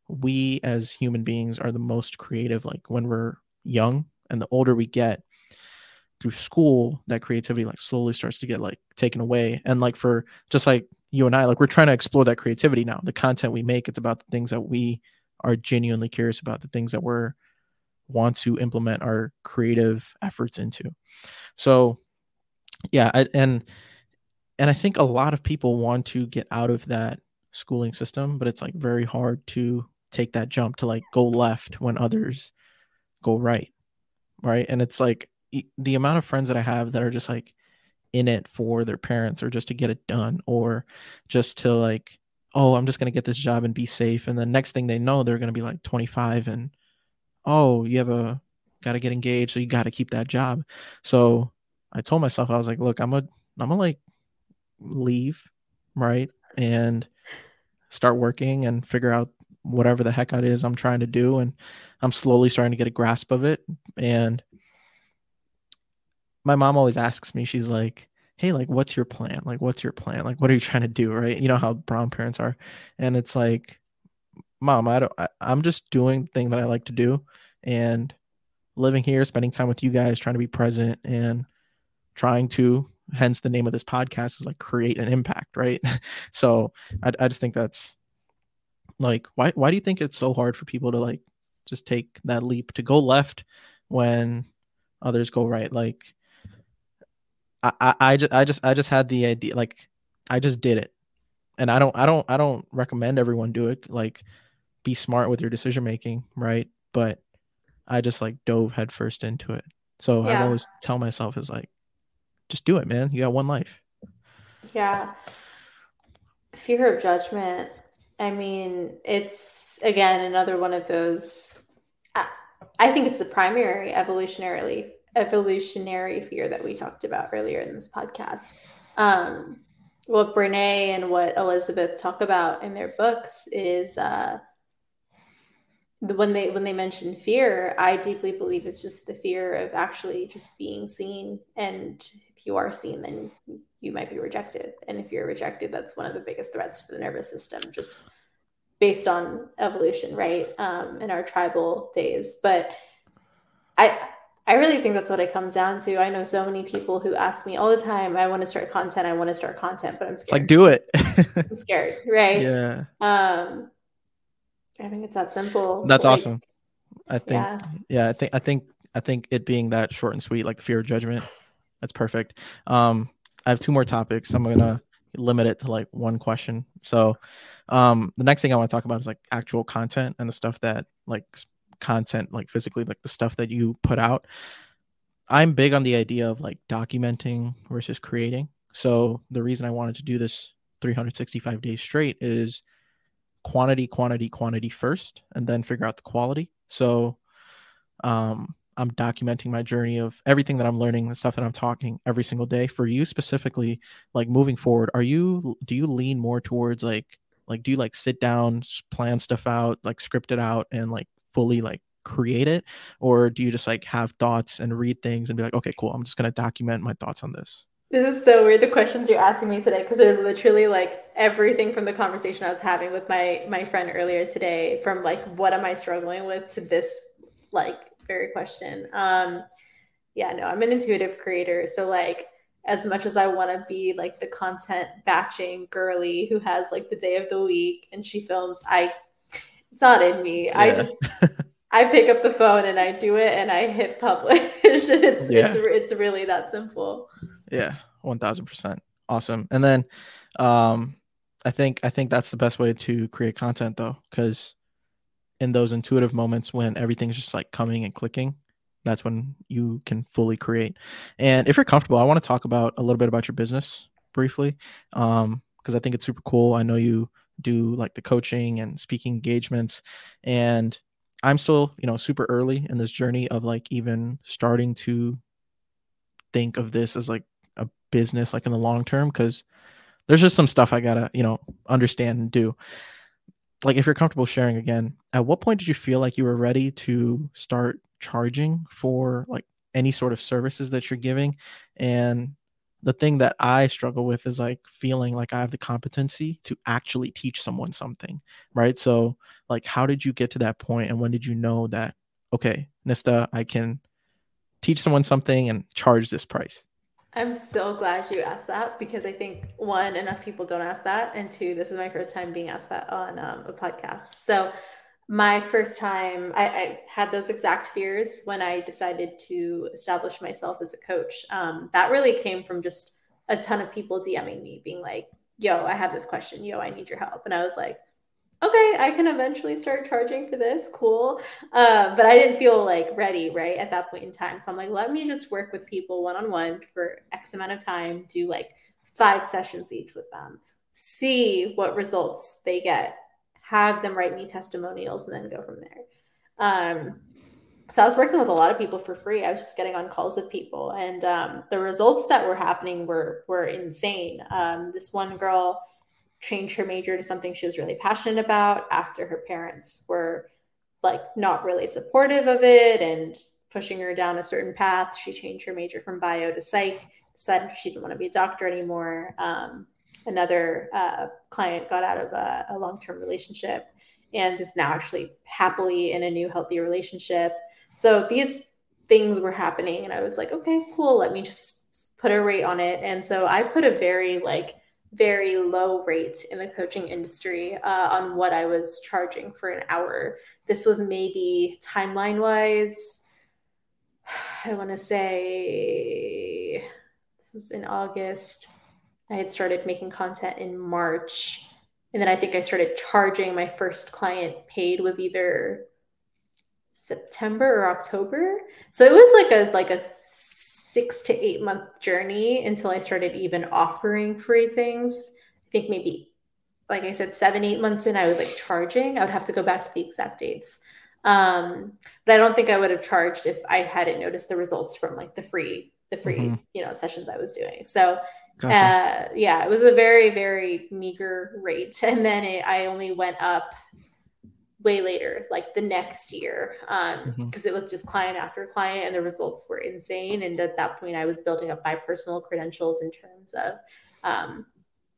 we as human beings are the most creative like when we're young and the older we get through school that creativity like slowly starts to get like taken away. And like for just like you and I like we're trying to explore that creativity now. The content we make it's about the things that we are genuinely curious about the things that we're want to implement our creative efforts into. So yeah I, and and i think a lot of people want to get out of that schooling system but it's like very hard to take that jump to like go left when others go right right? And it's like the amount of friends that i have that are just like in it for their parents or just to get it done or just to like oh i'm just going to get this job and be safe and the next thing they know they're going to be like 25 and oh you have a got to get engaged so you got to keep that job. So i told myself i was like look i'm a i'm gonna like leave right and start working and figure out whatever the heck it is I'm trying to do. And I'm slowly starting to get a grasp of it. And my mom always asks me, she's like, Hey, like, what's your plan? Like, what's your plan? Like, what are you trying to do? Right. You know how brown parents are. And it's like, mom, I don't, I, I'm just doing the thing that I like to do and living here, spending time with you guys, trying to be present and trying to, hence the name of this podcast is like create an impact. Right. *laughs* so I, I just think that's, like, why why do you think it's so hard for people to like just take that leap to go left when others go right? Like, I I, I just I just I just had the idea like I just did it, and I don't I don't I don't recommend everyone do it. Like, be smart with your decision making, right? But I just like dove headfirst into it. So yeah. I always tell myself is like, just do it, man. You got one life. Yeah. Fear of judgment I mean, it's again another one of those. I, I think it's the primary evolutionarily evolutionary fear that we talked about earlier in this podcast. Um, what Brene and what Elizabeth talk about in their books is uh, the when they when they mention fear, I deeply believe it's just the fear of actually just being seen. And you are seen, then you might be rejected. And if you're rejected, that's one of the biggest threats to the nervous system, just based on evolution, right? Um, in our tribal days. But I I really think that's what it comes down to. I know so many people who ask me all the time, I want to start content, I want to start content, but I'm scared. Like do it. *laughs* I'm scared, right? Yeah. Um I think it's that simple. That's like, awesome. I think yeah. yeah, I think I think I think it being that short and sweet, like fear of judgment, that's perfect. Um I have two more topics. I'm gonna limit it to like one question. So, um, the next thing I want to talk about is like actual content and the stuff that like content, like physically, like the stuff that you put out. I'm big on the idea of like documenting versus creating. So, the reason I wanted to do this 365 days straight is quantity, quantity, quantity first, and then figure out the quality. So, um, I'm documenting my journey of everything that I'm learning, the stuff that I'm talking every single day. For you specifically, like moving forward, are you do you lean more towards like like do you like sit down, plan stuff out, like script it out and like fully like create it or do you just like have thoughts and read things and be like, "Okay, cool, I'm just to document my thoughts on this." This is so weird the questions you're asking me today because they're literally like everything from the conversation I was having with my my friend earlier today from like what am I struggling with to this like very question. Um, yeah, no, I'm an intuitive creator. So like as much as I want to be like the content batching girly who has like the day of the week and she films, I it's not in me. Yeah. I just I pick up the phone and I do it and I hit publish. *laughs* it's yeah. it's it's really that simple. Yeah, one thousand percent. Awesome. And then um I think I think that's the best way to create content though, because in those intuitive moments when everything's just like coming and clicking that's when you can fully create. And if you're comfortable i want to talk about a little bit about your business briefly um because i think it's super cool. I know you do like the coaching and speaking engagements and i'm still you know super early in this journey of like even starting to think of this as like a business like in the long term because there's just some stuff i gotta you know understand and do like if you're comfortable sharing again, at what point did you feel like you were ready to start charging for like any sort of services that you're giving? And the thing that I struggle with is like feeling like I have the competency to actually teach someone something, right? So, like, how did you get to that point, and when did you know that okay, Nistha, I can teach someone something and charge this price? I'm so glad you asked that because I think one, enough people don't ask that, and two, this is my first time being asked that on um, a podcast. So, my first time, I, I, had those exact fears when I decided to establish myself as a coach. Um, that really came from just a ton of people DMing me, being like, "Yo, I have this question. Yo, I need your help," and I was like, okay, I can eventually start charging for this. Cool. Uh, but I didn't feel like ready, right, at that point in time. So I'm like, let me just work with people one on one for X amount of time, do like five sessions each with them, see what results they get, have them write me testimonials, and then go from there. Um, so I was working with a lot of people for free. I was just getting on calls with people, and um, the results that were happening were were insane. Um, this one girl change her major to something she was really passionate about after her parents were like not really supportive of it and pushing her down a certain path. She changed her major from bio to psych, decided she didn't want to be a doctor anymore. Um, another uh, client got out of a, a long term relationship and is now actually happily in a new healthy relationship. So these things were happening, and I was like, okay, cool, let me just put a rate on it. And so I put a very like very low rate in the coaching industry uh, on what I was charging for an hour. This was maybe timeline wise, I want to say this was in August. I had started making content in March. And then I think I started charging my first client paid was either September or October. So it was like a like a six to eight month journey until I started even offering free things. I think maybe, like I said, seven, eight months in, I was like charging. I would have to go back to the exact dates. Um, but I don't think I would have charged if I hadn't noticed the results from like the free, the free, mm-hmm. you know, sessions I was doing. So, gotcha. uh, yeah, it was a very, very meager rate. *laughs* And then it, I only went up way later, like the next year, because um, mm-hmm. it was just client after client, and the results were insane. And at that point, I was building up my personal credentials in terms of, um,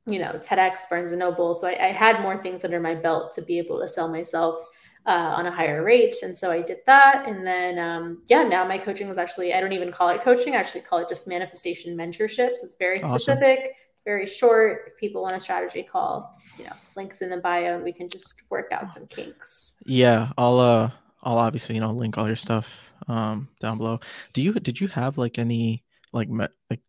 you know, TEDx, Barnes and Noble. So I, I, had more things under my belt to be able to sell myself uh, on a higher rate, and so I did that. And then, um, yeah, now my coaching is actually—I don't even call it coaching; I actually call it just manifestation mentorships. It's very specific. Awesome very short. If people want a strategy call, you know, links in the bio and we can just work out some kinks. Yeah, I'll uh I'll obviously, you know, link all your stuff um down below. Do you did you have like any like me, like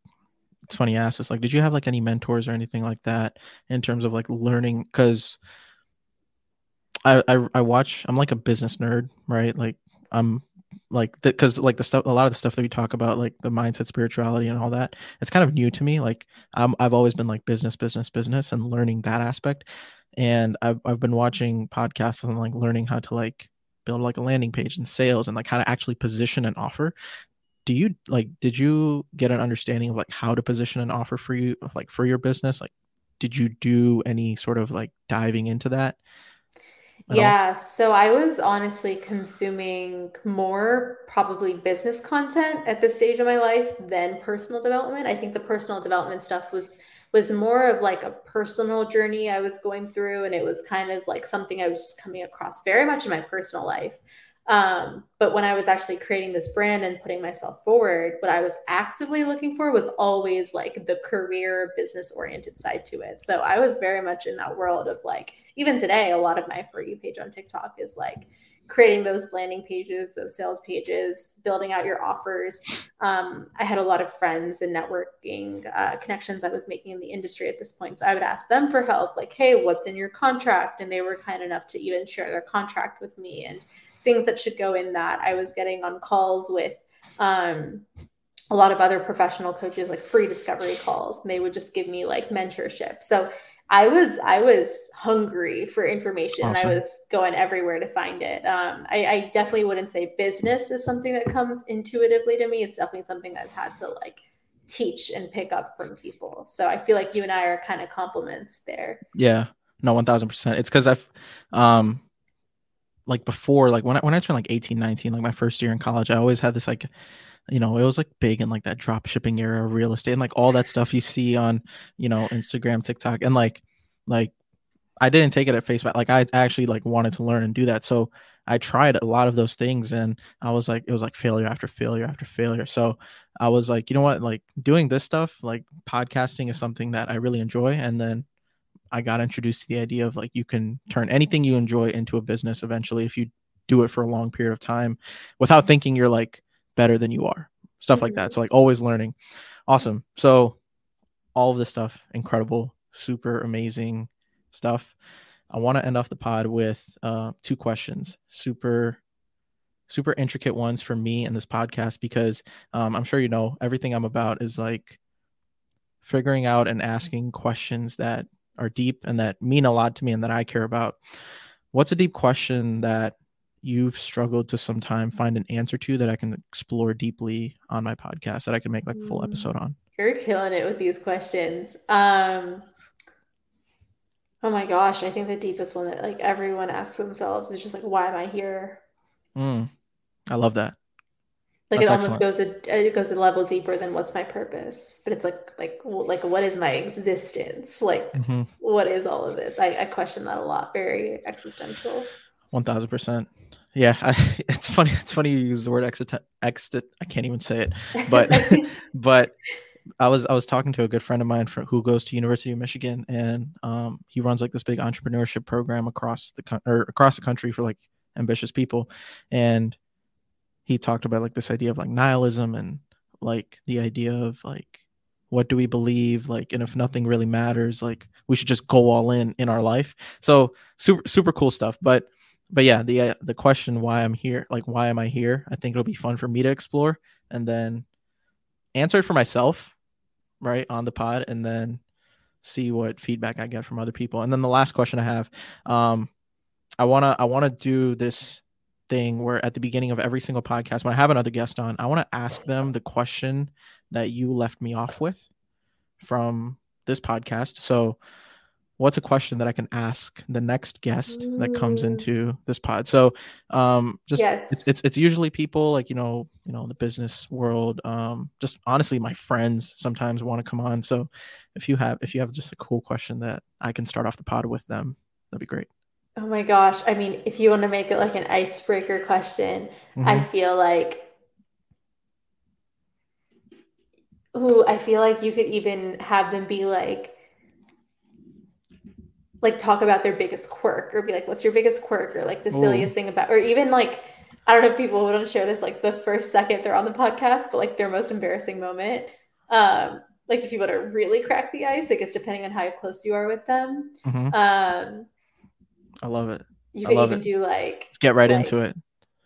it's funny ask like did you have like any mentors or anything like that in terms of like learning cuz I, I I watch I'm like a business nerd, right? Like I'm like because like the stuff a lot of the stuff that we talk about like the mindset spirituality and all that it's kind of new to me like I'm, i've always been like business business business and learning that aspect and I've, I've been watching podcasts and like learning how to like build like a landing page and sales and like how to actually position an offer. Do you like did you get an understanding of like how to position an offer for you like for your business? Like did you do any sort of like diving into that yeah, so I was honestly consuming more probably business content at this stage of my life than personal development. I think the personal development stuff was was more of like a personal journey I was going through and it was kind of like something I was just coming across very much in my personal life. Um, but when I was actually creating this brand and putting myself forward, what I was actively looking for was always like the career business oriented side to it. So I was very much in that world of like, even today, a lot of my For You page on TikTok is like creating those landing pages, those sales pages, building out your offers. Um, I had a lot of friends and networking uh, connections I was making in the industry at this point. So I would ask them for help, like, hey, what's in your contract? And they were kind enough to even share their contract with me and things that should go in that. I was getting on calls with um, a lot of other professional coaches, like free discovery calls, and they would just give me like mentorship. So I was I was hungry for information. Awesome. I was going everywhere to find it. Um, I, I definitely wouldn't say business is something that comes intuitively to me. It's definitely something I've had to like teach and pick up from people. So I feel like you and I are kind of complements there. Yeah, no, one thousand percent. It's because I've um like before, like when I when I turned like 18, 19, like my first year in college, I always had this like you know, it was like big in like that drop shipping era, real estate, and like all that stuff you see on, you know, Instagram, TikTok, and like, like I didn't take it at face value. Like I actually like wanted to learn and do that. So I tried a lot of those things and I was like, it was like failure after failure after failure. So I was like, you know what, like doing this stuff, like podcasting is something that I really enjoy. And then I got introduced to the idea of like you can turn anything you enjoy into a business eventually if you do it for a long period of time without thinking you're like better than you are. Stuff mm-hmm. like that. Mm-hmm. So like always learning. Awesome. So all of this stuff, incredible, super amazing stuff. I want to end off the pod with uh, two questions, super, super intricate ones for me and this podcast because um, I'm sure you know everything I'm about is like figuring out and asking questions that are deep and that mean a lot to me and that I care about. What's a deep question that you've struggled to sometime find an answer to that I can explore deeply on my podcast that I can make like a full episode on? You're killing it with these questions. Um, Oh my gosh, I think the deepest one that like everyone asks themselves is just like, why am I here? Mm, I love that. Like That's it almost excellent. goes a it goes a level deeper than what's my purpose, but it's like like like what is my existence? Like mm-hmm. what is all of this? I, I question that a lot. Very existential. One thousand percent. Yeah, I, *laughs* it's funny. It's funny you use the word exit. Exit. I can't even say it, but *laughs* *laughs* but I was I was talking to a good friend of mine who goes to University of Michigan, and um, he runs like this big entrepreneurship program across the or across the country for like ambitious people, and he talked about like this idea of like nihilism and like the idea of like what do we believe like and if nothing really matters like we should just go all in in our life so super super cool stuff but but yeah the uh, the question why i'm here like why am i here i think it'll be fun for me to explore and then answer it for myself right on the pod and then see what feedback I get from other people. And then the last question I have, um, I wanna I wanna do this thing where at the beginning of every single podcast, when I have another guest on, I want to ask them the question that you left me off with from this podcast. So what's a question that I can ask the next guest that comes into this pod? So, um, just yes. it's, it's, it's usually people like you know you know in the business world. Um, just honestly, my friends sometimes want to come on. So, if you have if you have just a cool question that I can start off the pod with them, that'd be great. Oh my gosh! I mean, if you want to make it like an icebreaker question, mm-hmm. I feel like. Ooh, I feel like you could even have them be like, like talk about their biggest quirk or be like, what's your biggest quirk or like the silliest Ooh. thing about, or even like, I don't know if people would want to share this like the first second they're on the podcast, but like their most embarrassing moment. Um, like if you want to really crack the ice, I guess depending on how close you are with them. Mm-hmm. Um, I love it. You can even it. do like Let's get right like, into it.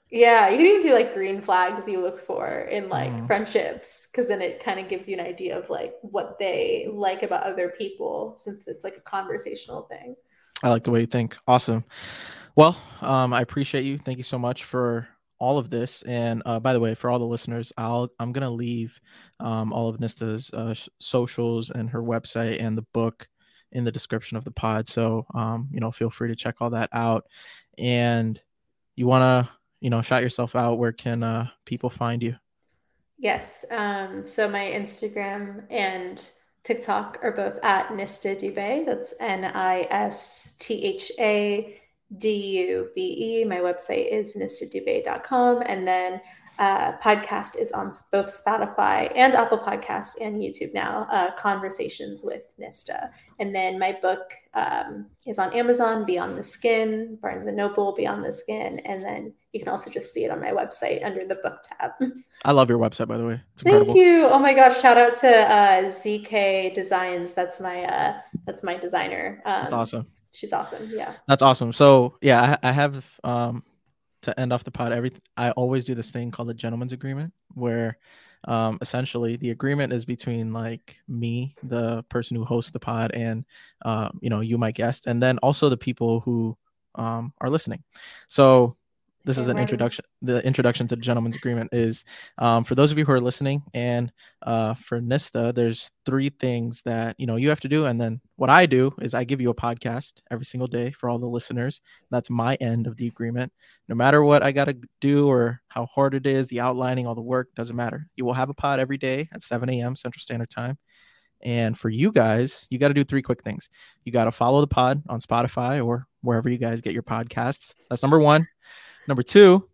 Yeah, you can even do like green flags you look for in like mm. friendships because then it kind of gives you an idea of like what they like about other people since it's like a conversational thing. I like the way you think. Awesome. Well, um, I appreciate you. Thank you so much for all of this. And uh, by the way, for all the listeners, I'll I'm gonna leave um, all of Nistha's uh, socials and her website and the book in the description of the pod. So um, you know, feel free to check all that out. And you wanna you know, shout yourself out, where can uh, people find you? Yes. Um, so my Instagram and TikTok are both at Nistha Dube. That's N I S T H A D U B E. My website is nisthadube.com. And then uh, podcast is on both Spotify and Apple Podcasts and YouTube now. Uh, Conversations with Nistha. and then my book um, is on Amazon, Beyond the Skin, Barnes and Noble, Beyond the Skin, and then you can also just see it on my website under the book tab. I love your website, by the way. Thank you. Oh my gosh! Shout out to uh, ZK Designs. That's my uh, that's my designer. Um, that's awesome. She's awesome. Yeah. That's awesome. So yeah, I, I have um, to end off the pod, every I always do this thing called a gentleman's agreement, where um, essentially the agreement is between like me, the person who hosts the pod, and uh, you know you, my guest, and then also the people who um, are listening. So this is an introduction the introduction to the gentleman's agreement is um, for those of you who are listening and uh, for nistha there's three things that you know you have to do and then what i do is i give you a podcast every single day for all the listeners that's my end of the agreement no matter what i got to do or how hard it is the outlining all the work doesn't matter you will have a pod every day at 7 a.m central standard time and for you guys, you got to do three quick things. You got to follow the pod on Spotify or wherever you guys get your podcasts. That's number one. Number two,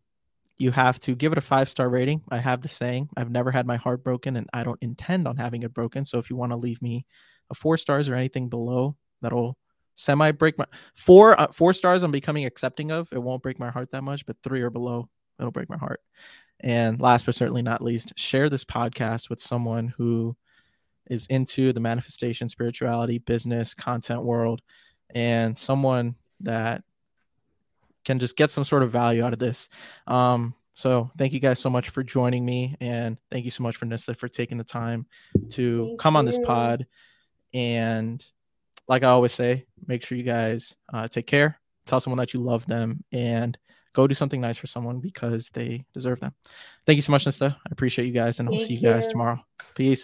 you have to give it a five star rating. I have the saying, I've never had my heart broken and I don't intend on having it broken. So if you want to leave me a four stars or anything below, that'll semi break my four uh, four stars I'm becoming accepting of. It won't break my heart that much, but three or below, it'll break my heart. And last but certainly not least, share this podcast with someone who is into the manifestation, spirituality, business, content world, and someone that can just get some sort of value out of this. Um, so thank you guys so much for joining me, and thank you so much for Nistha for taking the time to thank come you. on this pod. And like I always say, make sure you guys uh, take care. Tell someone that you love them, and go do something nice for someone because they deserve them. Thank you so much, Nistha. I appreciate you guys, and I'll see you guys tomorrow. Peace.